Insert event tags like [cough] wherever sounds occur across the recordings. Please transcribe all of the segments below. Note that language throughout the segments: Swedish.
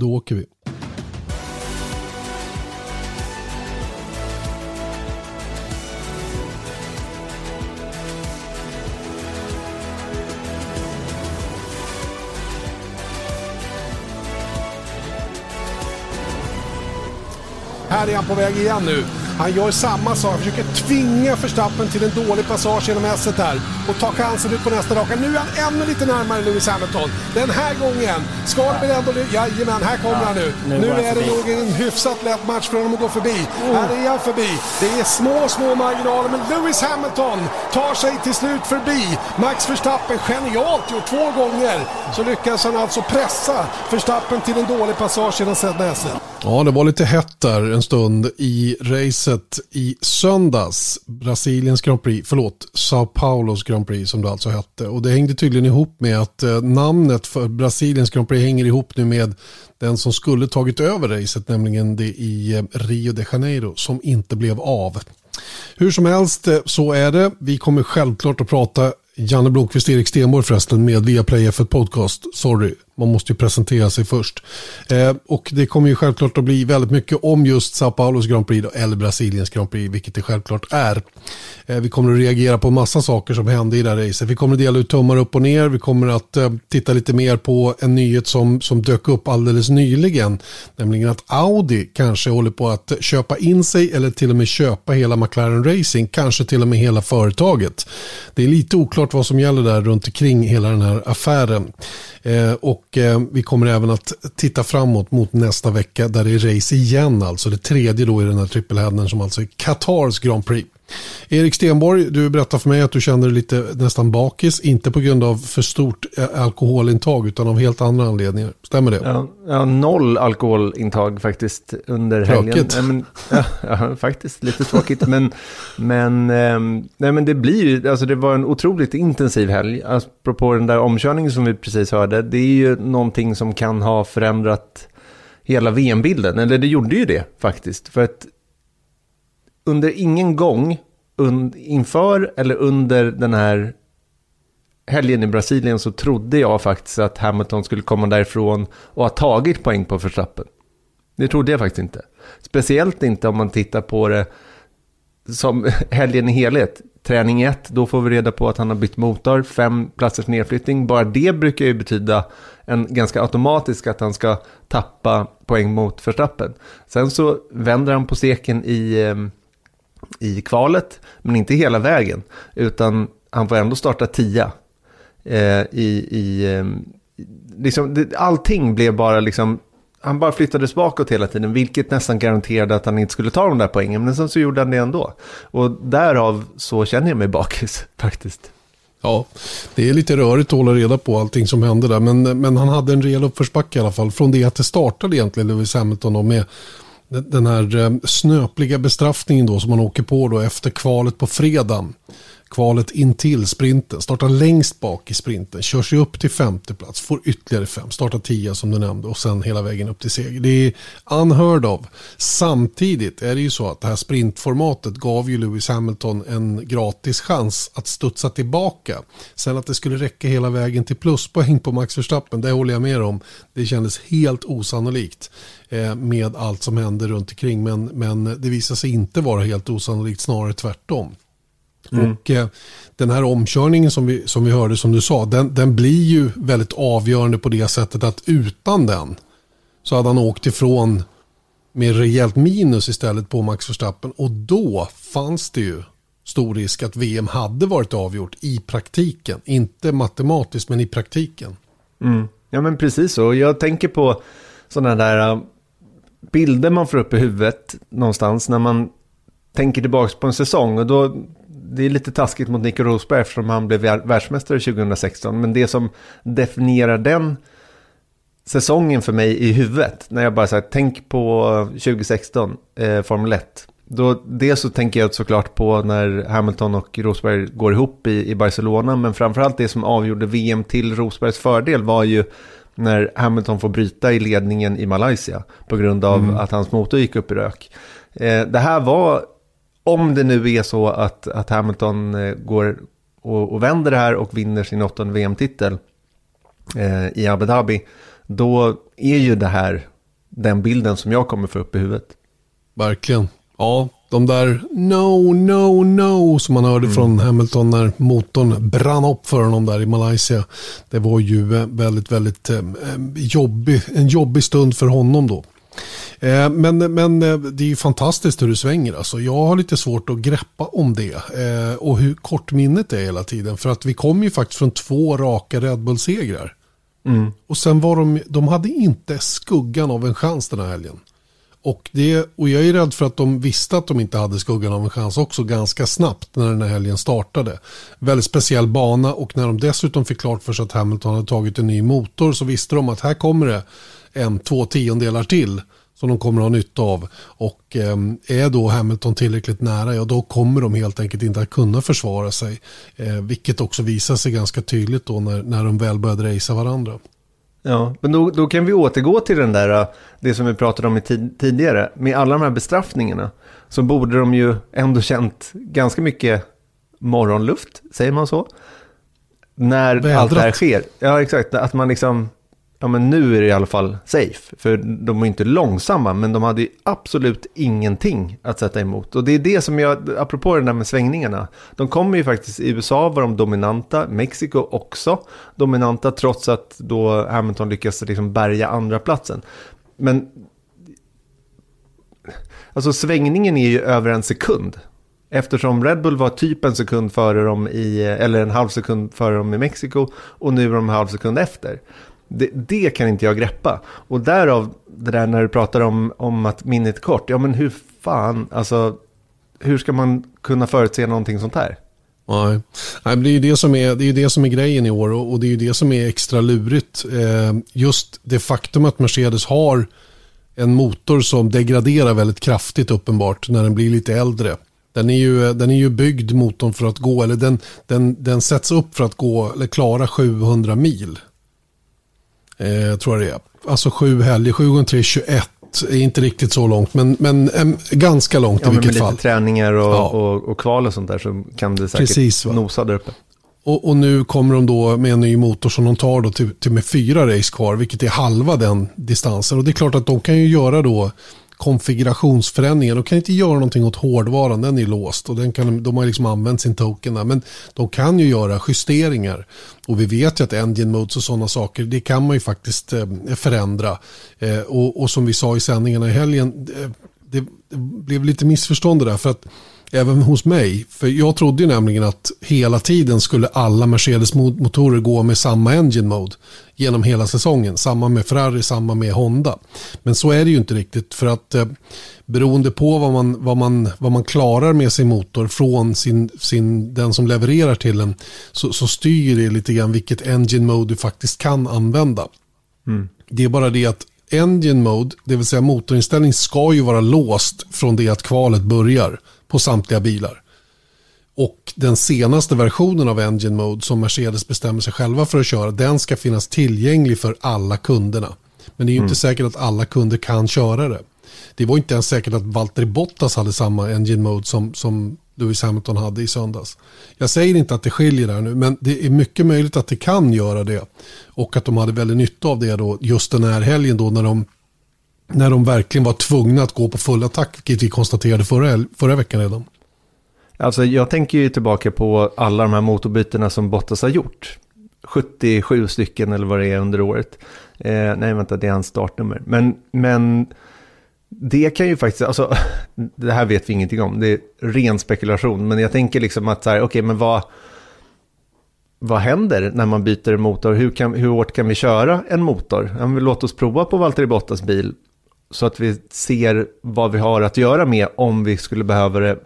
Då åker vi. Här är han på väg igen nu. Han gör samma sak, han försöker tvinga Verstappen till en dålig passage genom s här och ta chansen ut på nästa raka. Nu är han ännu lite närmare Lewis Hamilton. Den här gången ska det väl ändå... Jajamän, här kommer ja, han nu. Nu, nu är det nog en hyfsat lätt match för honom att gå förbi. Oh. Här är han förbi. Det är små, små marginaler, men Lewis Hamilton tar sig till slut förbi. Max Verstappen, genialt gjort två gånger, så lyckas han alltså pressa Verstappen till en dålig passage genom Näset. Ja, det var lite hett där en stund i racet i söndags. Brasiliens Grand Prix, förlåt, Sao Paulos Grand Prix som det alltså hette. Och det hängde tydligen ihop med att eh, namnet för Brasiliens Grand Prix hänger ihop nu med den som skulle tagit över racet, nämligen det i eh, Rio de Janeiro, som inte blev av. Hur som helst eh, så är det. Vi kommer självklart att prata Janne Blomqvist, Erik Stenborg förresten med Viaplay F1 Podcast. Sorry, man måste ju presentera sig först. Eh, och det kommer ju självklart att bli väldigt mycket om just Sao Paulos Grand Prix då, eller Brasiliens Grand Prix, vilket det självklart är. Eh, vi kommer att reagera på massa saker som hände i det här racet. Vi kommer att dela ut tummar upp och ner. Vi kommer att eh, titta lite mer på en nyhet som, som dök upp alldeles nyligen. Nämligen att Audi kanske håller på att köpa in sig eller till och med köpa hela McLaren Racing. Kanske till och med hela företaget. Det är lite oklart vad som gäller där runt omkring hela den här affären. Eh, och eh, vi kommer även att titta framåt mot nästa vecka där det är race igen alltså. Det tredje då i den här trippelhädden som alltså är Qatars Grand Prix. Erik Stenborg, du berättar för mig att du känner dig lite nästan bakis. Inte på grund av för stort eh, alkoholintag utan av helt andra anledningar. Stämmer det? Ja, ja noll alkoholintag faktiskt under helgen. Tråkigt. [laughs] Ja, men, ja, faktiskt lite tråkigt. men, men, ähm, nej, men det blir ju, alltså det var en otroligt intensiv helg. Apropå den där omkörningen som vi precis hörde. Det är ju någonting som kan ha förändrat hela VM-bilden. Eller det gjorde ju det faktiskt. För att under ingen gång un, inför eller under den här helgen i Brasilien så trodde jag faktiskt att Hamilton skulle komma därifrån och ha tagit poäng på Verstappen. Det trodde jag faktiskt inte. Speciellt inte om man tittar på det som [laughs] helgen i helhet. Träning 1, då får vi reda på att han har bytt motor, fem platsers nedflyttning. Bara det brukar ju betyda en ganska automatisk att han ska tappa poäng mot Verstappen. Sen så vänder han på steken i ehm, i kvalet, men inte hela vägen. Utan han får ändå starta tia. Eh, i, i, eh, liksom, det, allting blev bara liksom, han bara flyttades bakåt hela tiden, vilket nästan garanterade att han inte skulle ta de där poängen. Men sen så gjorde han det ändå. Och därav så känner jag mig bakis [laughs] faktiskt. Ja, det är lite rörigt att hålla reda på allting som hände där. Men, men han hade en rejäl uppförsbacke i alla fall. Från det att det startade egentligen Lewis Hamilton och med den här eh, snöpliga bestraffningen då som man åker på då efter kvalet på fredagen kvalet in till sprinten. Startar längst bak i sprinten, kör sig upp till femte plats, får ytterligare fem, startar tia som du nämnde och sen hela vägen upp till seger. Det är unheard of. Samtidigt är det ju så att det här sprintformatet gav ju Lewis Hamilton en gratis chans att studsa tillbaka. Sen att det skulle räcka hela vägen till pluspoäng på Max Verstappen, det håller jag med om. Det kändes helt osannolikt med allt som hände runt omkring. Men, men det visade sig inte vara helt osannolikt, snarare tvärtom. Mm. Och eh, den här omkörningen som vi, som vi hörde som du sa, den, den blir ju väldigt avgörande på det sättet att utan den så hade han åkt ifrån med rejält minus istället på Max Verstappen. Och då fanns det ju stor risk att VM hade varit avgjort i praktiken. Inte matematiskt men i praktiken. Mm. Ja men precis så. Jag tänker på sådana där äh, bilder man får upp i huvudet någonstans när man tänker tillbaka på en säsong. Och då det är lite taskigt mot Nico Rosberg eftersom han blev världsmästare 2016. Men det som definierar den säsongen för mig i huvudet, när jag bara säger tänk på 2016, eh, Formel 1. Då, dels så tänker jag såklart på när Hamilton och Rosberg går ihop i, i Barcelona, men framförallt det som avgjorde VM till Rosbergs fördel var ju när Hamilton får bryta i ledningen i Malaysia på grund av mm. att hans motor gick upp i rök. Eh, det här var om det nu är så att, att Hamilton eh, går och, och vänder det här och vinner sin åttonde VM-titel eh, i Abu Dhabi, då är ju det här den bilden som jag kommer få upp i huvudet. Verkligen. Ja, de där no, no, no som man hörde mm. från Hamilton när motorn brann upp för honom där i Malaysia. Det var ju eh, väldigt, väldigt eh, jobbig, en jobbig stund för honom då. Eh, men, men eh, det är ju fantastiskt hur det svänger. Alltså, jag har lite svårt att greppa om det. Eh, och hur kort minnet är hela tiden. För att vi kom ju faktiskt från två raka Red Bull-segrar. Mm. Och sen var de, de hade inte skuggan av en chans den här helgen. Och, det, och jag är rädd för att de visste att de inte hade skuggan av en chans också ganska snabbt när den här helgen startade. Väldigt speciell bana och när de dessutom fick klart för sig att Hamilton hade tagit en ny motor så visste de att här kommer det en, två tiondelar till som de kommer att ha nytta av. Och eh, är då Hamilton tillräckligt nära, ja då kommer de helt enkelt inte att kunna försvara sig. Eh, vilket också visar sig ganska tydligt då när, när de väl började racea varandra. Ja, men då, då kan vi återgå till den där, det som vi pratade om tid, tidigare. Med alla de här bestraffningarna så borde de ju ändå känt ganska mycket morgonluft, säger man så? När Vädrat. allt det här sker. Ja, exakt. Att man liksom ja men nu är det i alla fall safe. För de är inte långsamma, men de hade ju absolut ingenting att sätta emot. Och det är det som jag, apropå det där med svängningarna, de kommer ju faktiskt, i USA var de dominanta, Mexiko också dominanta, trots att då Hamilton lyckas liksom bärga andra platsen. Men alltså svängningen är ju över en sekund. Eftersom Red Bull var typ en sekund före dem i, eller en halv sekund före dem i Mexiko och nu är de en halv sekund efter. Det, det, kan inte jag greppa. Och därav det där när du pratar om, om att minnet är kort. Ja men hur fan, alltså hur ska man kunna förutse någonting sånt här? Nej, det är ju det som är, det är, det som är grejen i år och, det är ju det som är extra lurigt. Eh, just det faktum att Mercedes har en motor som degraderar väldigt kraftigt uppenbart när den blir lite äldre. Den är ju, den är ju byggd motorn för att gå, eller den, den, den sätts upp för att gå, eller klara 700 mil. Eh, tror jag det är. Alltså sju helger, sju gånger tre, 21. Är inte riktigt så långt, men, men äm, ganska långt ja, i vilket fall. Med lite träningar och, ja. och, och, kval och sånt där så kan det säkert Precis, nosa där uppe. Och, och, nu kommer de då med en ny motor som de tar då till, till med fyra race kvar, vilket är halva den distansen. Och det är klart att de kan ju göra då konfigurationsförändringar. De kan inte göra någonting åt hårdvaran, den är låst och den kan, de har liksom använt sin token där. Men de kan ju göra justeringar. Och vi vet ju att engine modes och sådana saker, det kan man ju faktiskt eh, förändra. Eh, och, och, som vi sa i sändningarna i helgen, eh, det, det blev lite missförstånd där. För att även hos mig. För jag trodde ju nämligen att hela tiden skulle alla Mercedes-motorer gå med samma engine mode genom hela säsongen. Samma med Ferrari, samma med Honda. Men så är det ju inte riktigt för att eh, beroende på vad man, vad, man, vad man klarar med sin motor från sin, sin, den som levererar till den så, så styr det lite grann vilket engine mode du faktiskt kan använda. Mm. Det är bara det att engine mode, det vill säga motorinställning, ska ju vara låst från det att kvalet börjar på samtliga bilar. Och den senaste versionen av Engine Mode som Mercedes bestämmer sig själva för att köra, den ska finnas tillgänglig för alla kunderna. Men det är ju mm. inte säkert att alla kunder kan köra det. Det var inte ens säkert att Valtteri Bottas hade samma Engine Mode som, som Lewis Hamilton hade i söndags. Jag säger inte att det skiljer där nu, men det är mycket möjligt att det kan göra det. Och att de hade väldigt nytta av det då, just den här helgen då när de när de verkligen var tvungna att gå på full attack, vilket vi konstaterade förra, förra veckan redan. Alltså jag tänker ju tillbaka på alla de här motorbytena som Bottas har gjort. 77 stycken eller vad det är under året. Eh, nej, vänta, det är hans startnummer. Men, men det kan ju faktiskt, alltså, [laughs] det här vet vi ingenting om, det är ren spekulation. Men jag tänker liksom att så här, okej, okay, men vad, vad händer när man byter motor? Hur, kan, hur hårt kan vi köra en motor? Ja, låt oss prova på Valtteri Bottas bil så att vi ser vad vi har att göra med om vi skulle behöva det.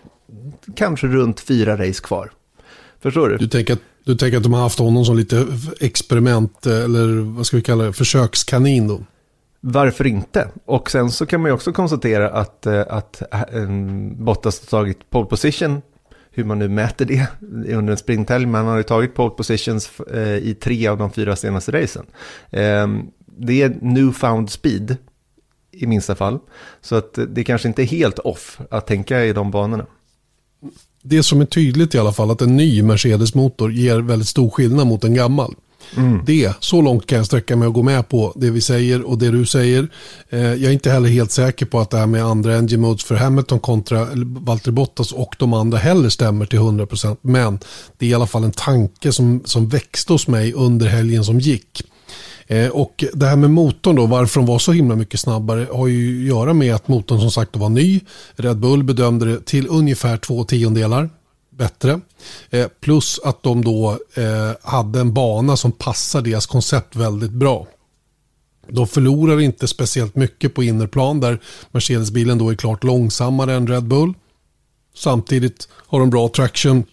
Kanske runt fyra race kvar. Förstår du? Du tänker, att, du tänker att de har haft honom som lite experiment eller vad ska vi kalla det, försökskanin då? Varför inte? Och sen så kan man ju också konstatera att, eh, att eh, Bottas har tagit pole position, hur man nu mäter det [laughs] under en sprinthelg, men han har ju tagit pole positions eh, i tre av de fyra senaste racen. Ehm, det är newfound speed i minsta fall. Så att det kanske inte är helt off att tänka i de banorna. Det som är tydligt i alla fall att en ny Mercedes-motor ger väldigt stor skillnad mot en gammal. Mm. Det, så långt kan jag sträcka mig och gå med på det vi säger och det du säger. Eh, jag är inte heller helt säker på att det här med andra engine modes för Hamilton kontra Valtteri Bottas och de andra heller stämmer till 100%. Men det är i alla fall en tanke som, som växte hos mig under helgen som gick. Eh, och det här med motorn då, varför de var så himla mycket snabbare har ju att göra med att motorn som sagt var ny. Red Bull bedömde det till ungefär två tiondelar bättre. Eh, plus att de då eh, hade en bana som passar deras koncept väldigt bra. De förlorar inte speciellt mycket på innerplan där Mercedes-bilen då är klart långsammare än Red Bull. Samtidigt har de bra traction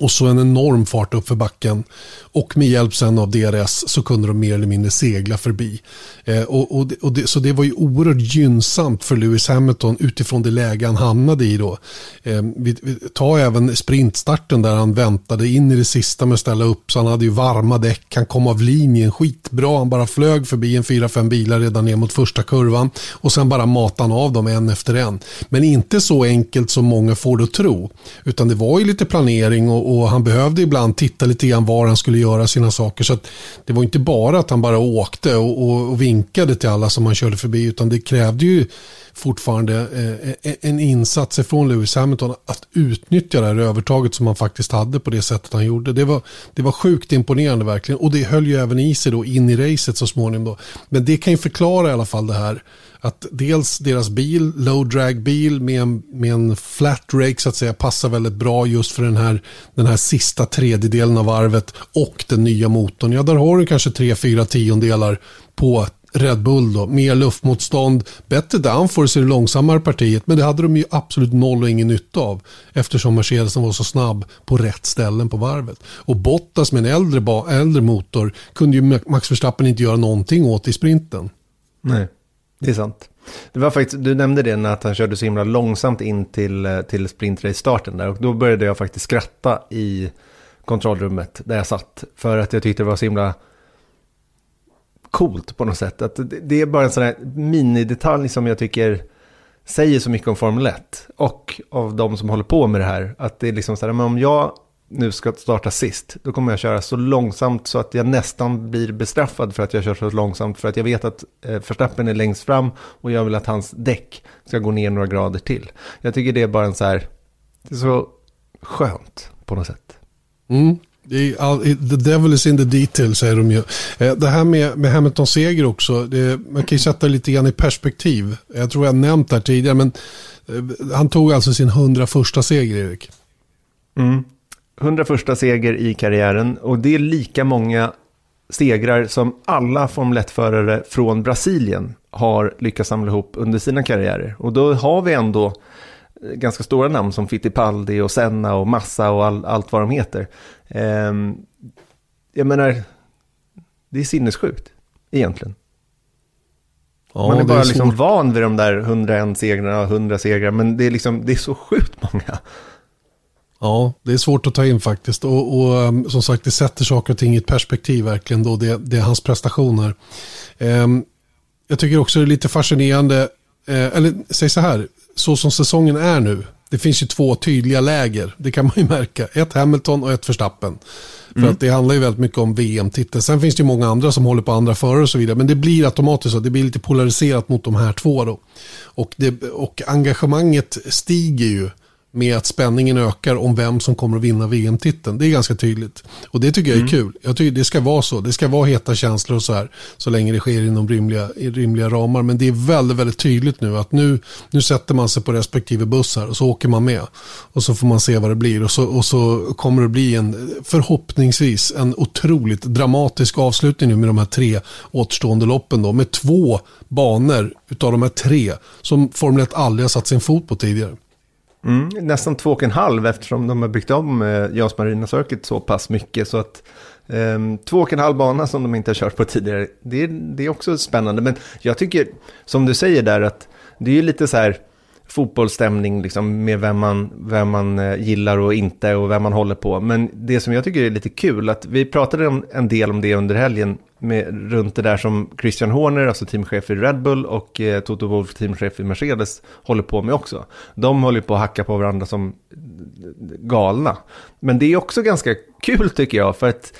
och så en enorm fart upp för backen. Och med hjälp sen av DRS så kunde de mer eller mindre segla förbi. Eh, och, och, och det, så det var ju oerhört gynnsamt för Lewis Hamilton utifrån det läge han hamnade i då. Eh, vi, vi, tar även sprintstarten där han väntade in i det sista med att ställa upp. Så han hade ju varma däck, han kom av linjen skitbra. Han bara flög förbi en fyra fem bilar redan ner mot första kurvan. Och sen bara matade han av dem en efter en. Men inte så enkelt som många får det att tro. Utan det var ju lite planering och och han behövde ibland titta lite grann var han skulle göra sina saker. Så det var inte bara att han bara åkte och, och, och, vinkade till alla som han körde förbi utan det krävde ju fortfarande eh, eh en insats från Lewis Hamilton att utnyttja det här övertaget som han faktiskt hade på det sättet han gjorde. Det var, det var sjukt imponerande verkligen och det höll ju även i sig då in i racet så småningom. Då. Men det kan ju förklara i alla fall det här att dels deras bil, low drag bil med en, med en flat rake så att säga passar väldigt bra just för den här, den här sista tredjedelen av varvet och den nya motorn. Ja, där har du kanske tre, fyra tiondelar på Red Bull då. Mer luftmotstånd, bättre downforce i det långsammare partiet. Men det hade de ju absolut noll och ingen nytta av. Eftersom Mercedesen var så snabb på rätt ställen på varvet. Och Bottas med en äldre, äldre motor kunde ju Max Verstappen inte göra någonting åt i sprinten. Nej. Det är sant. Det var faktiskt, du nämnde det när att han körde så himla långsamt in till, eh, till sprintrace-starten där. Och då började jag faktiskt skratta i kontrollrummet där jag satt. För att jag tyckte det var så himla coolt på något sätt. Att det är bara en sån här minidetalj som jag tycker säger så mycket om Formel 1. Och av de som håller på med det här. Att det är liksom så här, men om jag nu ska starta sist, då kommer jag köra så långsamt så att jag nästan blir bestraffad för att jag kör så långsamt. För att jag vet att eh, förstappen är längst fram och jag vill att hans däck ska gå ner några grader till. Jag tycker det är bara en så här, det är så skönt på något sätt. Mm. The devil is in the detail säger de ju. Eh, det här med, med Hamiltons seger också, det, man kan ju sätta det lite grann i perspektiv. Jag tror jag nämnt det här tidigare, men eh, han tog alltså sin 101 seger, Erik. Mm. 101 seger i karriären och det är lika många segrar som alla Formel 1-förare från Brasilien har lyckats samla ihop under sina karriärer. Och då har vi ändå ganska stora namn som Fittipaldi och Senna och Massa och all, allt vad de heter. Um, jag menar, det är sinnessjukt egentligen. Ja, Man är bara är liksom van vid de där 101 segrarna och 100 segrar, men det är, liksom, det är så sjukt många. Ja, det är svårt att ta in faktiskt. Och, och um, som sagt, det sätter saker och ting i ett perspektiv verkligen då. Det, det är hans prestationer. Um, jag tycker också det är lite fascinerande, uh, eller säg så här, så som säsongen är nu. Det finns ju två tydliga läger, det kan man ju [laughs] märka. Ett Hamilton och ett Verstappen. För mm. att det handlar ju väldigt mycket om VM-titeln. Sen finns det ju många andra som håller på andra förare och så vidare. Men det blir automatiskt så. Det blir lite polariserat mot de här två då. Och, det, och engagemanget stiger ju med att spänningen ökar om vem som kommer att vinna VM-titeln. Det är ganska tydligt. Och det tycker jag är mm. kul. Jag tycker det ska vara så. Det ska vara heta känslor och så här. Så länge det sker inom rimliga, rimliga ramar. Men det är väldigt, väldigt tydligt nu att nu, nu sätter man sig på respektive bussar och så åker man med. Och så får man se vad det blir. Och så, och så kommer det bli en, förhoppningsvis, en otroligt dramatisk avslutning nu med de här tre återstående loppen då. Med två banor utav de här tre som Formel 1 aldrig har satt sin fot på tidigare. Mm, nästan två och en halv eftersom de har byggt om eh, Jas Marina Circuit så pass mycket. Så att eh, två och en halv bana som de inte har kört på tidigare, det, det är också spännande. Men jag tycker, som du säger där, att det är ju lite så här fotbollsstämning liksom, med vem man, vem man eh, gillar och inte och vem man håller på. Men det som jag tycker är lite kul, att vi pratade en del om det under helgen, med, runt det där som Christian Horner, alltså teamchef i Red Bull och eh, Toto Wolff, teamchef i Mercedes, håller på med också. De håller på att hacka på varandra som galna. Men det är också ganska kul tycker jag, för att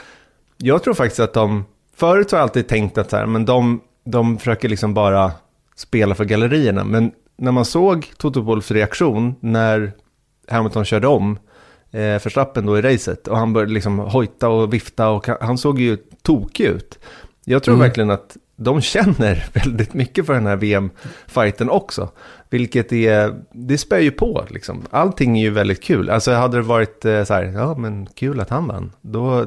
jag tror faktiskt att de, förut har jag alltid tänkt att så här, men de, de försöker liksom bara spela för gallerierna. Men när man såg Toto Wolffs reaktion när Hamilton körde om eh, Verstappen då i racet och han började liksom hojta och vifta och han såg ju tokig ut. Jag tror mm. verkligen att de känner [laughs] väldigt mycket för den här VM-fighten också. Vilket är, det spär ju på liksom. Allting är ju väldigt kul. Alltså hade det varit eh, så här, ja men kul att han vann, då...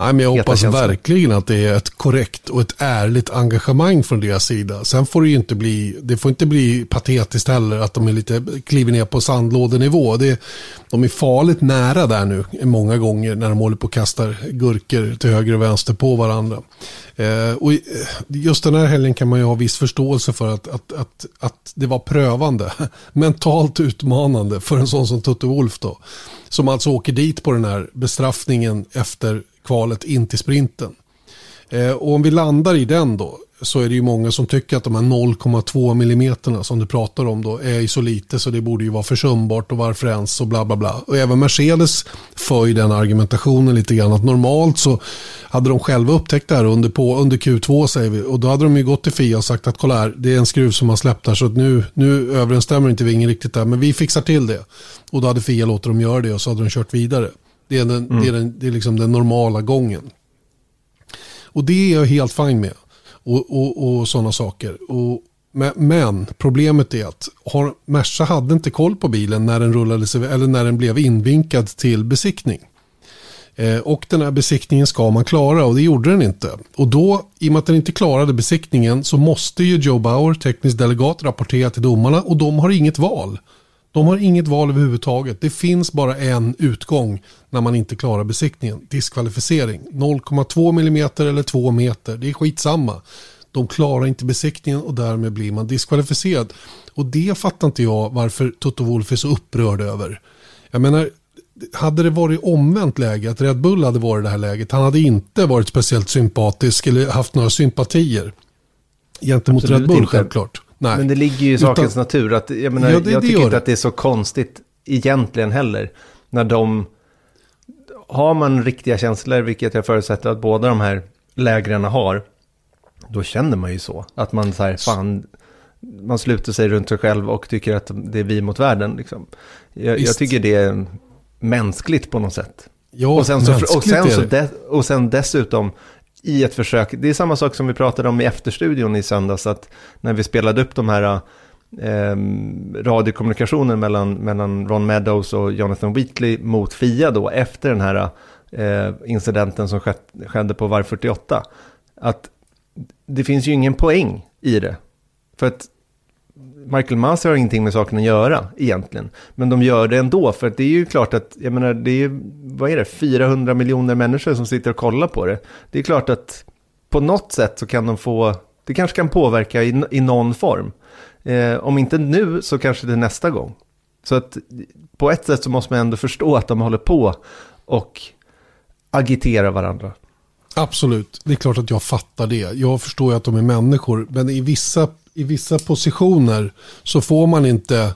Nej, men jag hoppas verkligen att det är ett korrekt och ett ärligt engagemang från deras sida. Sen får det ju inte bli, det får inte bli patetiskt heller att de är lite, kliver ner på sandlådenivå. Det, de är farligt nära där nu många gånger när de håller på och kastar gurkor till höger och vänster på varandra. Eh, och just den här helgen kan man ju ha viss förståelse för att, att, att, att det var prövande, [laughs] mentalt utmanande för en sån som Tutte Wolf då. Som alltså åker dit på den här bestraffningen efter kvalet in till sprinten. Eh, och om vi landar i den då så är det ju många som tycker att de här 0,2 millimeterna som du pratar om då är så lite så det borde ju vara försumbart och varför ens och bla bla bla. Och även Mercedes för ju den argumentationen lite grann att normalt så hade de själva upptäckt det här under, på, under Q2 säger vi och då hade de ju gått till FIA och sagt att kolla här det är en skruv som har släppt här så att nu, nu överensstämmer inte vingen riktigt där men vi fixar till det. Och då hade FIA låtit dem göra det och så hade de kört vidare. Det är, den, mm. det är, den, det är liksom den normala gången. Och det är jag helt fin med. Och, och, och sådana saker. Och, men problemet är att har, Merca hade inte koll på bilen när den rullade sig, eller när den blev invinkad till besiktning. Eh, och den här besiktningen ska man klara och det gjorde den inte. Och då, i och med att den inte klarade besiktningen så måste ju Joe Bauer, teknisk delegat, rapportera till domarna och de har inget val. De har inget val överhuvudtaget. Det finns bara en utgång när man inte klarar besiktningen. Diskvalificering. 0,2 mm eller 2 meter. Det är skitsamma. De klarar inte besiktningen och därmed blir man diskvalificerad. Och det fattar inte jag varför Toto Wolff är så upprörd över. Jag menar, hade det varit omvänt läge, att Red Bull hade varit i det här läget, han hade inte varit speciellt sympatisk eller haft några sympatier gentemot Absolut Red Bull inte. självklart. Nej. Men det ligger ju i sakens Utan, natur. Att, jag menar, ja, det, jag tycker inte att det är så konstigt egentligen heller. När de... Har man riktiga känslor, vilket jag förutsätter att båda de här lägren har, då känner man ju så. Att man så här, fan, man sluter sig runt sig själv och tycker att det är vi mot världen. Liksom. Jag, jag tycker det är mänskligt på något sätt. Ja, och sen, så, och, sen så de, och sen dessutom i ett försök, det är samma sak som vi pratade om i efterstudion i söndags, att när vi spelade upp de här eh, radiokommunikationen mellan, mellan Ron Meadows och Jonathan Wheatley mot Fia då, efter den här eh, incidenten som skett, skedde på varv 48, att det finns ju ingen poäng i det. För att Michael Masi har ingenting med saken att göra egentligen. Men de gör det ändå, för det är ju klart att, jag menar, det är ju, vad är det, 400 miljoner människor som sitter och kollar på det. Det är klart att på något sätt så kan de få, det kanske kan påverka i, i någon form. Eh, om inte nu så kanske det är nästa gång. Så att på ett sätt så måste man ändå förstå att de håller på och agiterar varandra. Absolut, det är klart att jag fattar det. Jag förstår ju att de är människor, men i vissa, i vissa positioner så får man inte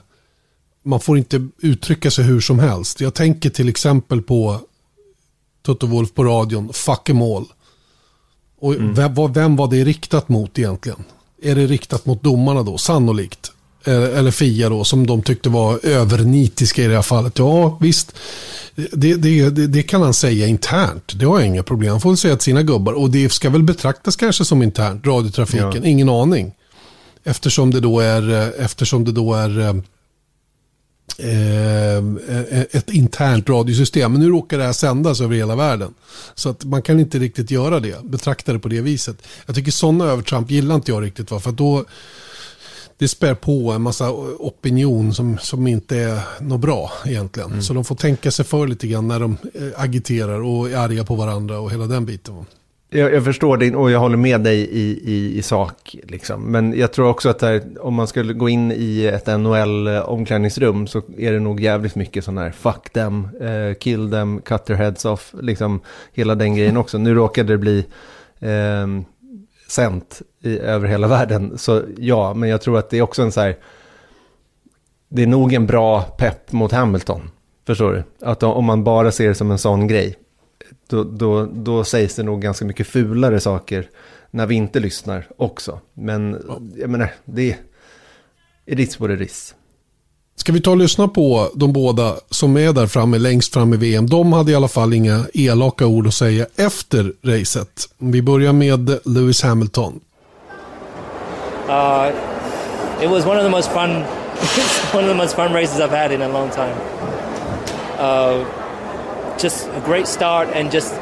man får inte uttrycka sig hur som helst. Jag tänker till exempel på Toto Wolf på radion, fuck em all. Och mm. vem, var det riktat mot egentligen? Är det riktat mot domarna då? Sannolikt. Eller Fia då, som de tyckte var övernitiska i det här fallet. Ja, visst. Det, det, det, det, kan han säga internt. Det har jag inga problem. Han får väl säga till sina gubbar. Och det ska väl betraktas kanske som internt, radiotrafiken. Ja. Ingen aning. Eftersom det då är, eftersom det då är eh, eh, ett internt radiosystem. Men nu råkar det här sändas över hela världen. Så att man kan inte riktigt göra det, betrakta det på det viset. Jag tycker sådana övertramp gillar inte jag riktigt. Va? För då, det spär på en massa opinion som, som inte är något bra egentligen. Mm. Så de får tänka sig för lite grann när de eh, agiterar och är arga på varandra och hela den biten. Jag, jag, förstår din och jag håller med dig i, i, i sak. Liksom. Men jag tror också att här, om man skulle gå in i ett NHL-omklädningsrum eh, så är det nog jävligt mycket sån här fuck them, uh, kill them, cut their heads off. Liksom hela den grejen också. Nu råkade det bli ehm, uh, sänt i, över hela världen. Så ja, men jag tror att det är också en så här, det är nog en bra pepp mot Hamilton. Förstår du? Att om man bara ser det som en sån grej då, då, då sägs det nog ganska mycket fulare saker när vi inte lyssnar också. Men ja. jag menar, det är it what it is. Ska vi ta och lyssna på de båda som är där framme, längst fram i VM. De hade i alla fall inga elaka ord att säga efter racet. Vi börjar med Lewis Hamilton. Uh, it was one of the most fun, [laughs] one of the most fun races I've had in a long time. Uh, just a great start and just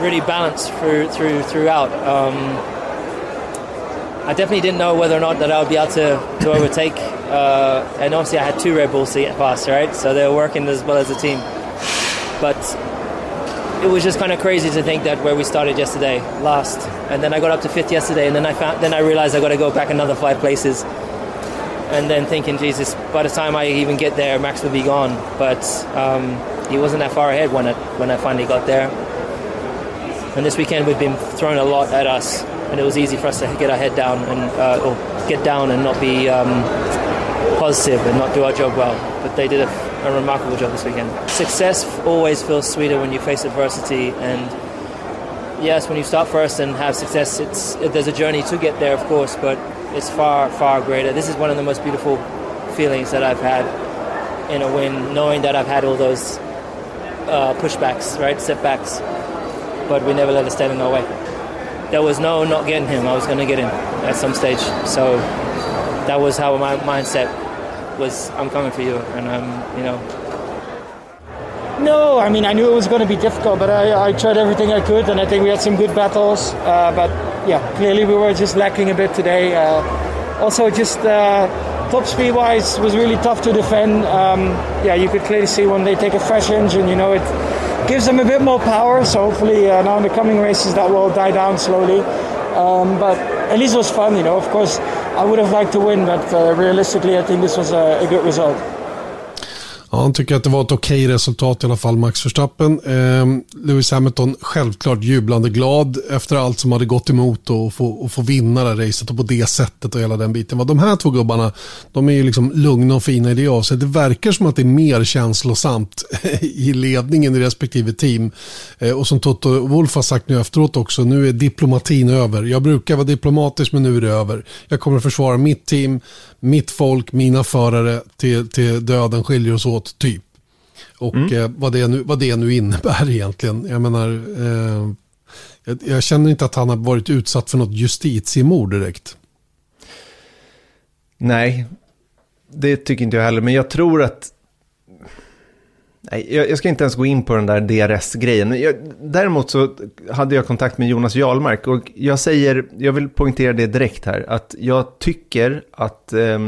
really balanced through, through throughout. Um, I definitely didn't know whether or not that I would be able to, to overtake. Uh, and obviously, I had two Red Bulls to get past, right? So they were working as well as a team. But it was just kind of crazy to think that where we started yesterday, last, and then I got up to fifth yesterday, and then I found, then I realized I got to go back another five places, and then thinking, Jesus, by the time I even get there, Max will be gone. But um, he wasn't that far ahead when I, when I finally got there. And this weekend we've been thrown a lot at us, and it was easy for us to get our head down and uh, or get down and not be um, positive and not do our job well. But they did a, a remarkable job this weekend. Success always feels sweeter when you face adversity, and yes, when you start first and have success, it's there's a journey to get there, of course, but it's far far greater. This is one of the most beautiful feelings that I've had in a win, knowing that I've had all those uh, pushbacks, right, setbacks, but we never let it stand in our way. There was no not getting him. I was going to get him at some stage. So that was how my mindset was. I'm coming for you, and I'm, you know. No, I mean I knew it was going to be difficult, but I, I tried everything I could, and I think we had some good battles. Uh, but yeah, clearly we were just lacking a bit today. Uh, also, just uh, top speed wise was really tough to defend. Um, yeah, you could clearly see when they take a fresh engine, you know, it gives them a bit more power. So hopefully uh, now in the coming races that will die down slowly. Um, but at least it was fun, you know. Of course, I would have liked to win, but uh, realistically, I think this was a, a good result. Ja, han tycker att det var ett okej resultat i alla fall, Max Verstappen. Eh, Lewis Hamilton självklart jublande glad efter allt som hade gått emot och få, och få vinna det här racet och på det sättet och hela den biten. De här två gubbarna, de är ju liksom lugna och fina i det avseendet. Det verkar som att det är mer känslosamt [laughs] i ledningen i respektive team. Eh, och som Toto Wolf har sagt nu efteråt också, nu är diplomatin över. Jag brukar vara diplomatisk men nu är det över. Jag kommer att försvara mitt team, mitt folk, mina förare till, till döden skiljer oss åt, typ. Och mm. eh, vad, det nu, vad det nu innebär [laughs] egentligen. Jag menar, eh, jag, jag, känner inte att han har varit utsatt för något justitiemord direkt. Nej, det tycker inte jag heller. Men jag tror att jag, jag, ska inte ens gå in på den där DRS-grejen. Däremot så hade jag kontakt med Jonas Jarlmark och jag säger, jag vill poängtera det direkt här, att jag tycker att, eh,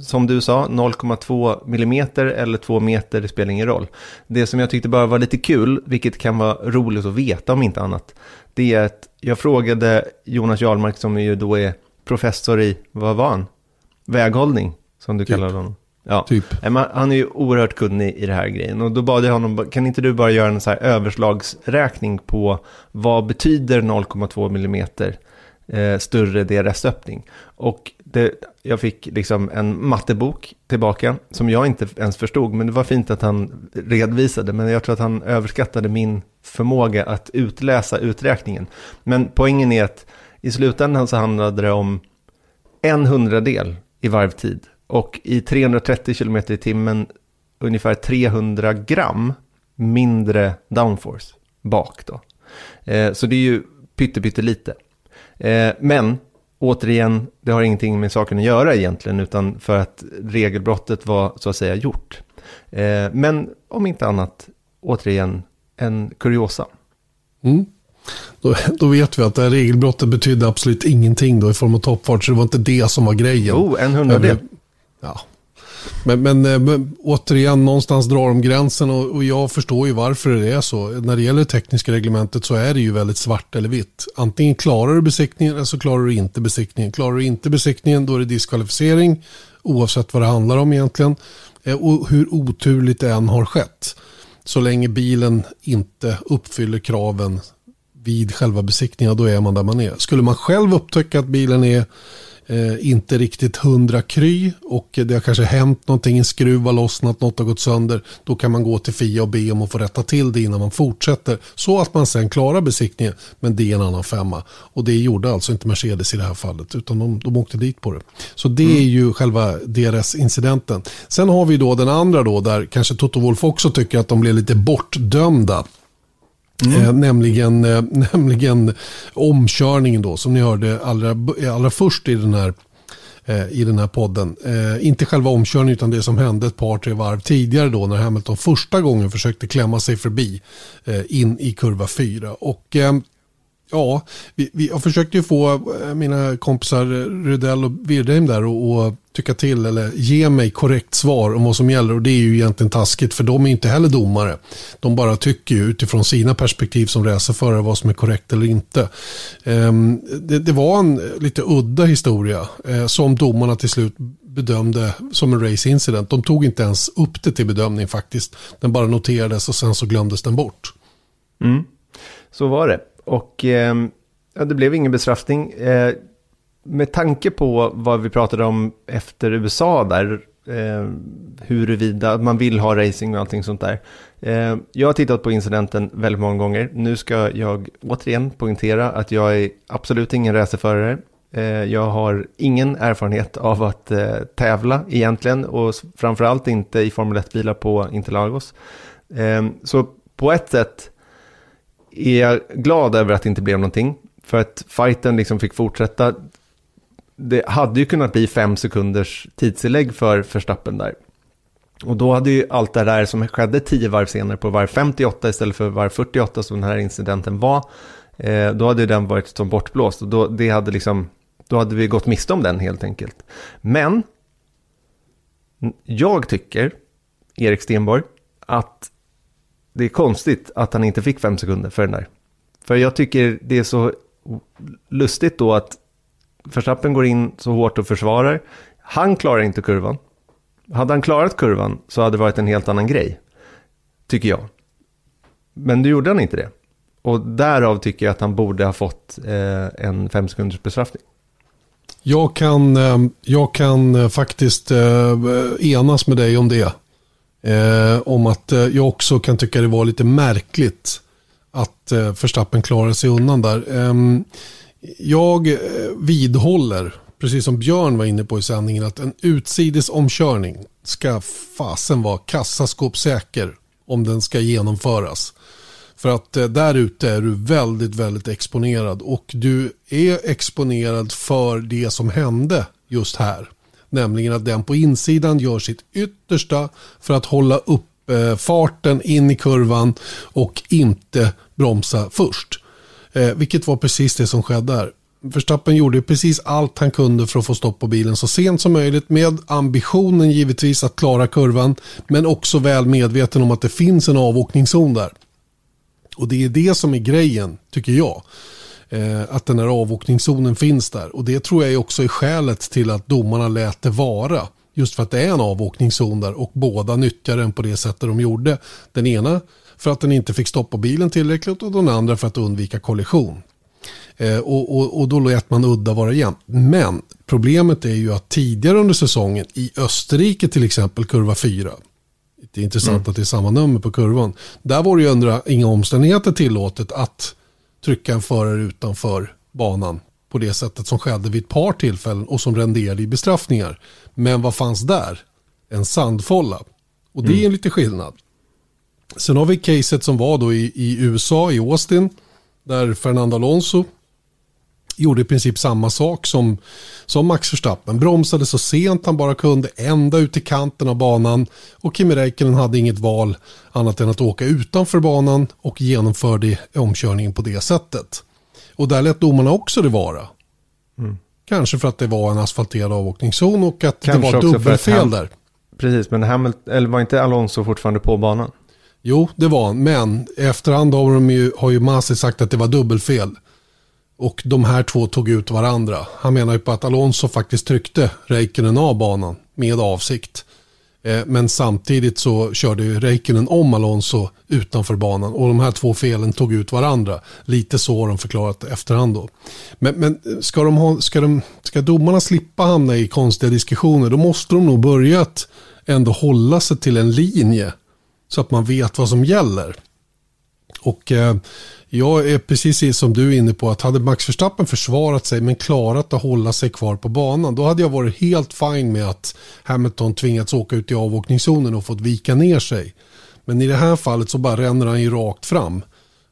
som du sa, 0,2 millimeter eller 2 meter, det spelar ingen roll. Det som jag tyckte bara var lite kul, vilket kan vara roligt att veta om inte annat, det är att jag frågade Jonas Jarlmark som ju då är professor i, vad var han? väghållning, som du typ. kallar honom. Ja, typ. han är ju oerhört kunnig i det här grejen. Och då bad jag honom, kan inte du bara göra en så här överslagsräkning på vad betyder 0,2 millimeter eh, större DRS-öppning? Och det, jag fick liksom en mattebok tillbaka som jag inte ens förstod, men det var fint att han redovisade. Men jag tror att han överskattade min förmåga att utläsa uträkningen. Men poängen är att i slutändan så handlade det om en hundradel i varvtid och i 330 km i timmen ungefär 300 gram mindre downforce bak då. Eh, så det är ju pyttelite. Eh, men återigen, det har ingenting med saken att göra egentligen, utan för att regelbrottet var så att säga gjort. Eh, men om inte annat, återigen, en kuriosa. Mm. Då, då, vet vi att det här regelbrottet betydde absolut ingenting då i form av toppfart, så det var inte det som var grejen. Jo, en hundradel. Ja. Men, men, eh, men, återigen, någonstans drar de gränsen och, och, jag förstår ju varför det är så. När det gäller det tekniska reglementet så är det ju väldigt svart eller vitt. Antingen klarar du besiktningen eller så klarar du inte besiktningen. Klarar du inte besiktningen då är det diskvalificering oavsett vad det handlar om egentligen. Eh, och hur oturligt det än har skett. Så länge bilen inte uppfyller kraven vid själva besiktningen, då är man där man är. Skulle man själv upptäcka att bilen är eh, inte riktigt hundra kry och det har kanske hänt någonting, en skruv har lossnat, något har gått sönder. Då kan man gå till FIA och be om att få rätta till det innan man fortsätter. Så att man sen klarar besiktningen, men det är en annan femma. Och det gjorde alltså inte Mercedes i det här fallet, utan de, de åkte dit på det. Så det mm. är ju själva DRS-incidenten. Sen har vi då den andra då, där kanske Toto Wolf också tycker att de blev lite bortdömda. Mm. Eh, nämligen, eh, [laughs] nämligen omkörningen då, som ni hörde allra, eh, allra först i den här eh, i den här podden. Eh, inte själva omkörningen utan det som hände ett par, tre varv tidigare då när Hamilton första gången försökte klämma sig förbi eh, in i kurva 4. Och eh, ja, vi, vi, jag försökte ju få eh, mina kompisar Rydell och Wirdheim där och, och, tycka till eller ge mig korrekt svar om vad som gäller och det är ju egentligen taskigt för de är inte heller domare. De bara tycker ju utifrån sina perspektiv som racerförare vad som är korrekt eller inte. Um, det, det, var en lite udda historia uh, som domarna till slut bedömde som en race incident. De tog inte ens upp det till bedömning faktiskt. Den bara noterades och sen så glömdes den bort. Mm. Så var det. Och eh, ja, det blev ingen bestraffning. Eh, med tanke på vad vi pratade om efter USA där, eh, huruvida man vill ha racing och allting sånt där. Eh, jag har tittat på incidenten väldigt många gånger. Nu ska jag återigen poängtera att jag är absolut ingen racerförare. Eh, jag har ingen erfarenhet av att eh, tävla egentligen och framförallt inte i Formel 1-bilar på Interlagos. Eh, så på ett sätt är jag glad över att det inte blev någonting. För att fighten liksom fick fortsätta. Det hade ju kunnat bli fem sekunders tidsinlägg för Verstappen där. Och då hade ju allt det där som skedde tio varv senare på varv 58 istället för varv 48 som den här incidenten var. Eh, då hade den varit som bortblåst och då, det hade liksom, då hade vi gått miste om den helt enkelt. Men jag tycker, Erik Stenborg, att det är konstigt att han inte fick fem sekunder för den där. För jag tycker det är så lustigt då att Verstappen går in så hårt och försvarar. Han klarar inte kurvan. Hade han klarat kurvan så hade det varit en helt annan grej. Tycker jag. Men nu gjorde han inte det. Och därav tycker jag att han borde ha fått eh, en fem sekunders bestraffning. Jag kan, eh, jag kan eh, faktiskt eh, enas med dig om det. Eh, om att eh, jag också kan tycka det var lite märkligt att eh, Förstappen klarade sig undan där. Ehm, eh, jag vidhåller, precis som Björn var inne på i sändningen, att en utsides omkörning ska fasen vara kassaskåpssäker om den ska genomföras. För att eh, där ute är du väldigt, väldigt exponerad och du är exponerad för det som hände just här. Nämligen att den på insidan gör sitt yttersta för att hålla upp eh, farten in i kurvan och inte bromsa först. Eh, vilket var precis det som skedde här. Verstappen gjorde precis allt han kunde för att få stopp på bilen så sent som möjligt med ambitionen givetvis att klara kurvan men också väl medveten om att det finns en avåkningszon där. Och det är det som är grejen, tycker jag. Eh, att den här avåkningszonen finns där. Och det tror jag också är skälet till att domarna lät det vara. Just för att det är en avåkningszon där och båda nyttjar den på det sättet de gjorde. Den ena för att den inte fick stoppa bilen tillräckligt och den andra för att undvika kollision. Eh, och, och, och, då lät man udda vara jämnt. Men problemet är ju att tidigare under säsongen i Österrike till exempel kurva 4. Det är intressant mm. att det är samma nummer på kurvan. Där var det ju under inga omständigheter tillåtet att trycka en förare utanför banan på det sättet som skedde vid ett par tillfällen och som renderade i bestraffningar. Men vad fanns där? En sandfolla. Och det är en mm. lite skillnad. Sen har vi caset som var då i, i USA, i Austin, där Fernando Alonso gjorde i princip samma sak som, som Max Verstappen. Bromsade så sent han bara kunde, ända ut i kanten av banan. Och Kimi Räikkönen hade inget val annat än att åka utanför banan och genomförde omkörningen på det sättet. Och där lät domarna också det vara. Mm. Kanske för att det var en asfalterad avåkningszon och att Kanske det var dubbelfel där. Precis, men Hamilton, eller var inte Alonso fortfarande på banan? Jo, det var han. Men efterhand har, de ju, har ju Masi sagt att det var dubbelfel. Och de här två tog ut varandra. Han menar ju på att Alonso faktiskt tryckte Räikkönen av banan med avsikt. Eh, men samtidigt så körde ju Räikkönen om Alonso utanför banan och de här två felen tog ut varandra. Lite så har de förklarat efterhand då. Men, men ska, de ha, ska, de, ska domarna slippa hamna i konstiga diskussioner då måste de nog börja att ändå hålla sig till en linje så att man vet vad som gäller. Och eh, jag är precis som du är inne på att hade Max Verstappen försvarat sig men klarat att hålla sig kvar på banan då hade jag varit helt fin med att Hamilton tvingats åka ut i avåkningszonen och fått vika ner sig. Men i det här fallet så bara ränner han ju rakt fram.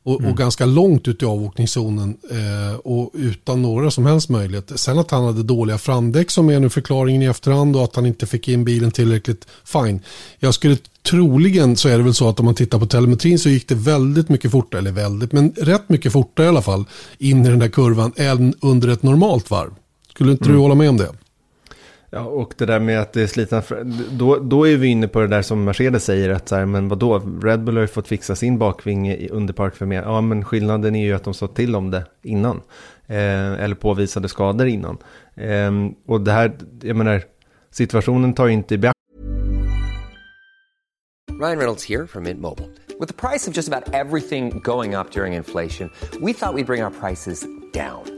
Och, mm. och, ganska långt ut i avåkningszonen eh, och utan några som helst möjligheter. Sen att han hade dåliga framdäck som är nu förklaringen i efterhand och att han inte fick in bilen tillräckligt, fine. Jag skulle troligen så är det väl så att om man tittar på telemetrin så gick det väldigt mycket fortare, eller väldigt, men rätt mycket fortare i alla fall in i den där kurvan än under ett normalt varv. Skulle inte mm. du hålla med om det? Ja, och det där med att det är slitna, då, då är vi inne på det där som Mercedes säger, att så här, men vadå, Red Bull har ju fått fixa sin bakvinge under mer. Ja, men skillnaden är ju att de sa till om det innan, eh, eller påvisade skador innan. Eh, och det här, jag menar, situationen tar ju inte i beaktande. Ryan Reynolds här från Mint Mobile. Med priset på nästan allt som går upp under inflationen, trodde vi att vi skulle bring våra priser down.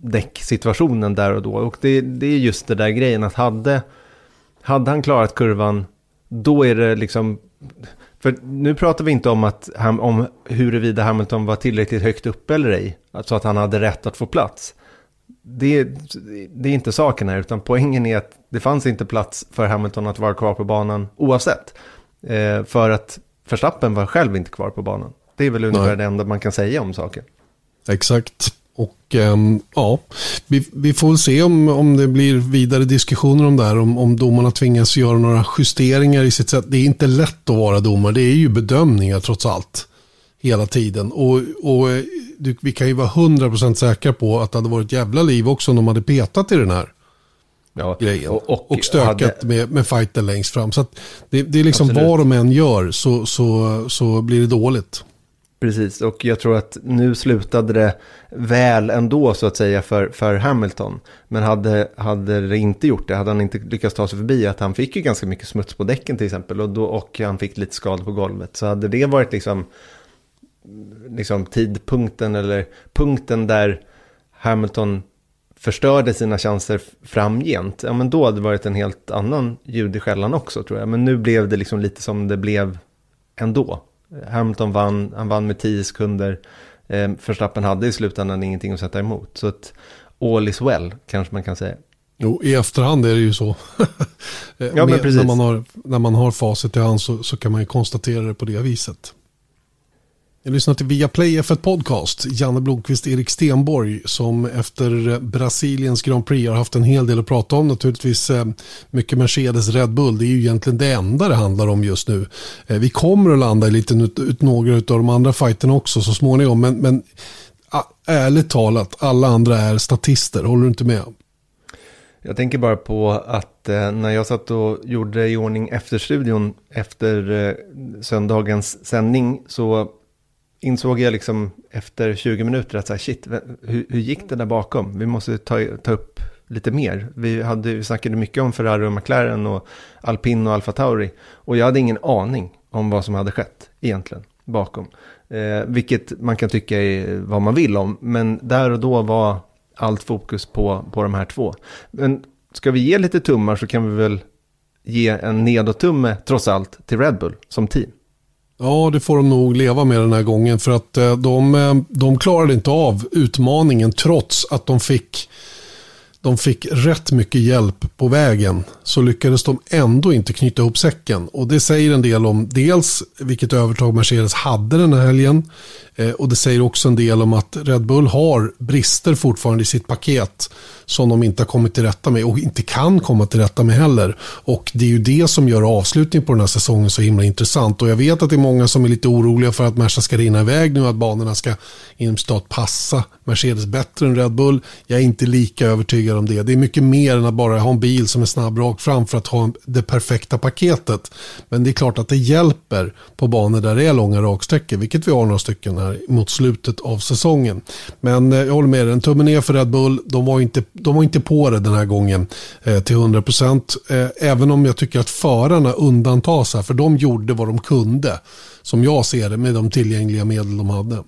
däcksituationen där och då. Och det, det är just det där grejen att hade, hade han klarat kurvan, då är det liksom... För nu pratar vi inte om, att, om huruvida Hamilton var tillräckligt högt upp eller ej, så att han hade rätt att få plats. Det, det är inte saken här, utan poängen är att det fanns inte plats för Hamilton att vara kvar på banan oavsett. Eh, för att Verstappen var själv inte kvar på banan. Det är väl ungefär Nej. det enda man kan säga om saken. Exakt. Och ähm, ja, vi, vi, får väl se om, om det blir vidare diskussioner om det här. Om, om domarna tvingas göra några justeringar i sitt sätt. Det är inte lätt att vara domare. Det är ju bedömningar trots allt. Hela tiden. Och, och du, vi kan ju vara 100% säkra på att det hade varit jävla liv också om de hade petat i den här ja, grejen. Och, och, och stökat hade... med, med fighten längst fram. Så det, det, är liksom Absolut. vad de än gör så, så, så blir det dåligt. Precis, och jag tror att nu slutade det väl ändå så att säga för, för Hamilton. Men hade, hade det inte gjort det, hade han inte lyckats ta sig förbi, att han fick ju ganska mycket smuts på däcken till exempel och, då, och han fick lite skador på golvet. Så hade det varit liksom, liksom tidpunkten eller punkten där Hamilton förstörde sina chanser framgent, ja men då hade det varit en helt annan ljud i skällan också tror jag. Men nu blev det liksom lite som det blev ändå. Hamilton vann, han vann med 10 sekunder. Eh, Verstappen hade i slutändan ingenting att sätta emot. Så att all is well, kanske man kan säga. Jo, i efterhand är det ju så. [laughs] ja, men precis. När man har, när man har facit i hand så, så kan man ju konstatera det på det viset. Jag lyssnar till Viaplay F1 Podcast. Janne Blomqvist, Erik Stenborg som efter Brasiliens Grand Prix har haft en hel del att prata om. Naturligtvis eh, mycket Mercedes Red Bull. Det är ju egentligen det enda det handlar om just nu. Eh, vi kommer att landa i lite ut, några av de andra fighterna också så småningom. Men, men ärligt talat, alla andra är statister. Håller du inte med? Jag tänker bara på att eh, när jag satt och gjorde i ordning efter studion efter eh, söndagens sändning så insåg jag liksom efter 20 minuter att så här, shit, hur, hur gick det där bakom? Vi måste ta, ta upp lite mer. Vi, hade, vi snackade mycket om Ferrari och McLaren och Alpin och Alfa Tauri. Och jag hade ingen aning om vad som hade skett egentligen bakom. Eh, vilket man kan tycka är vad man vill om. Men där och då var allt fokus på, på de här två. Men ska vi ge lite tummar så kan vi väl ge en nedåt-tumme trots allt till Red Bull som team. Ja, det får de nog leva med den här gången. För att eh, de, eh, de klarade inte av utmaningen trots att de fick, de fick rätt mycket hjälp på vägen. Så lyckades de ändå inte knyta ihop säcken. Och det säger en del om dels vilket övertag Mercedes hade den här helgen. Eh, och det säger också en del om att Red Bull har brister fortfarande i sitt paket som de inte har kommit till rätta med och inte kan komma till rätta med heller. Och det är ju det som gör avslutningen på den här säsongen så himla intressant. Och jag vet att det är många som är lite oroliga för att Merca ska rinna iväg nu, att banorna ska inom stat passa Mercedes bättre än Red Bull. Jag är inte lika övertygad om det. Det är mycket mer än att bara ha en bil som är snabb rakt fram för att ha det perfekta paketet. Men det är klart att det hjälper på banor där det är långa raksträckor, vilket vi har några stycken här mot slutet av säsongen. Men eh, jag håller med dig, en tumme ner för Red Bull. De var inte de var inte på det den här gången eh, till 100 procent. Eh, även om jag tycker att förarna undantas här, för de gjorde vad de kunde. Som jag ser det med de tillgängliga medel de hade.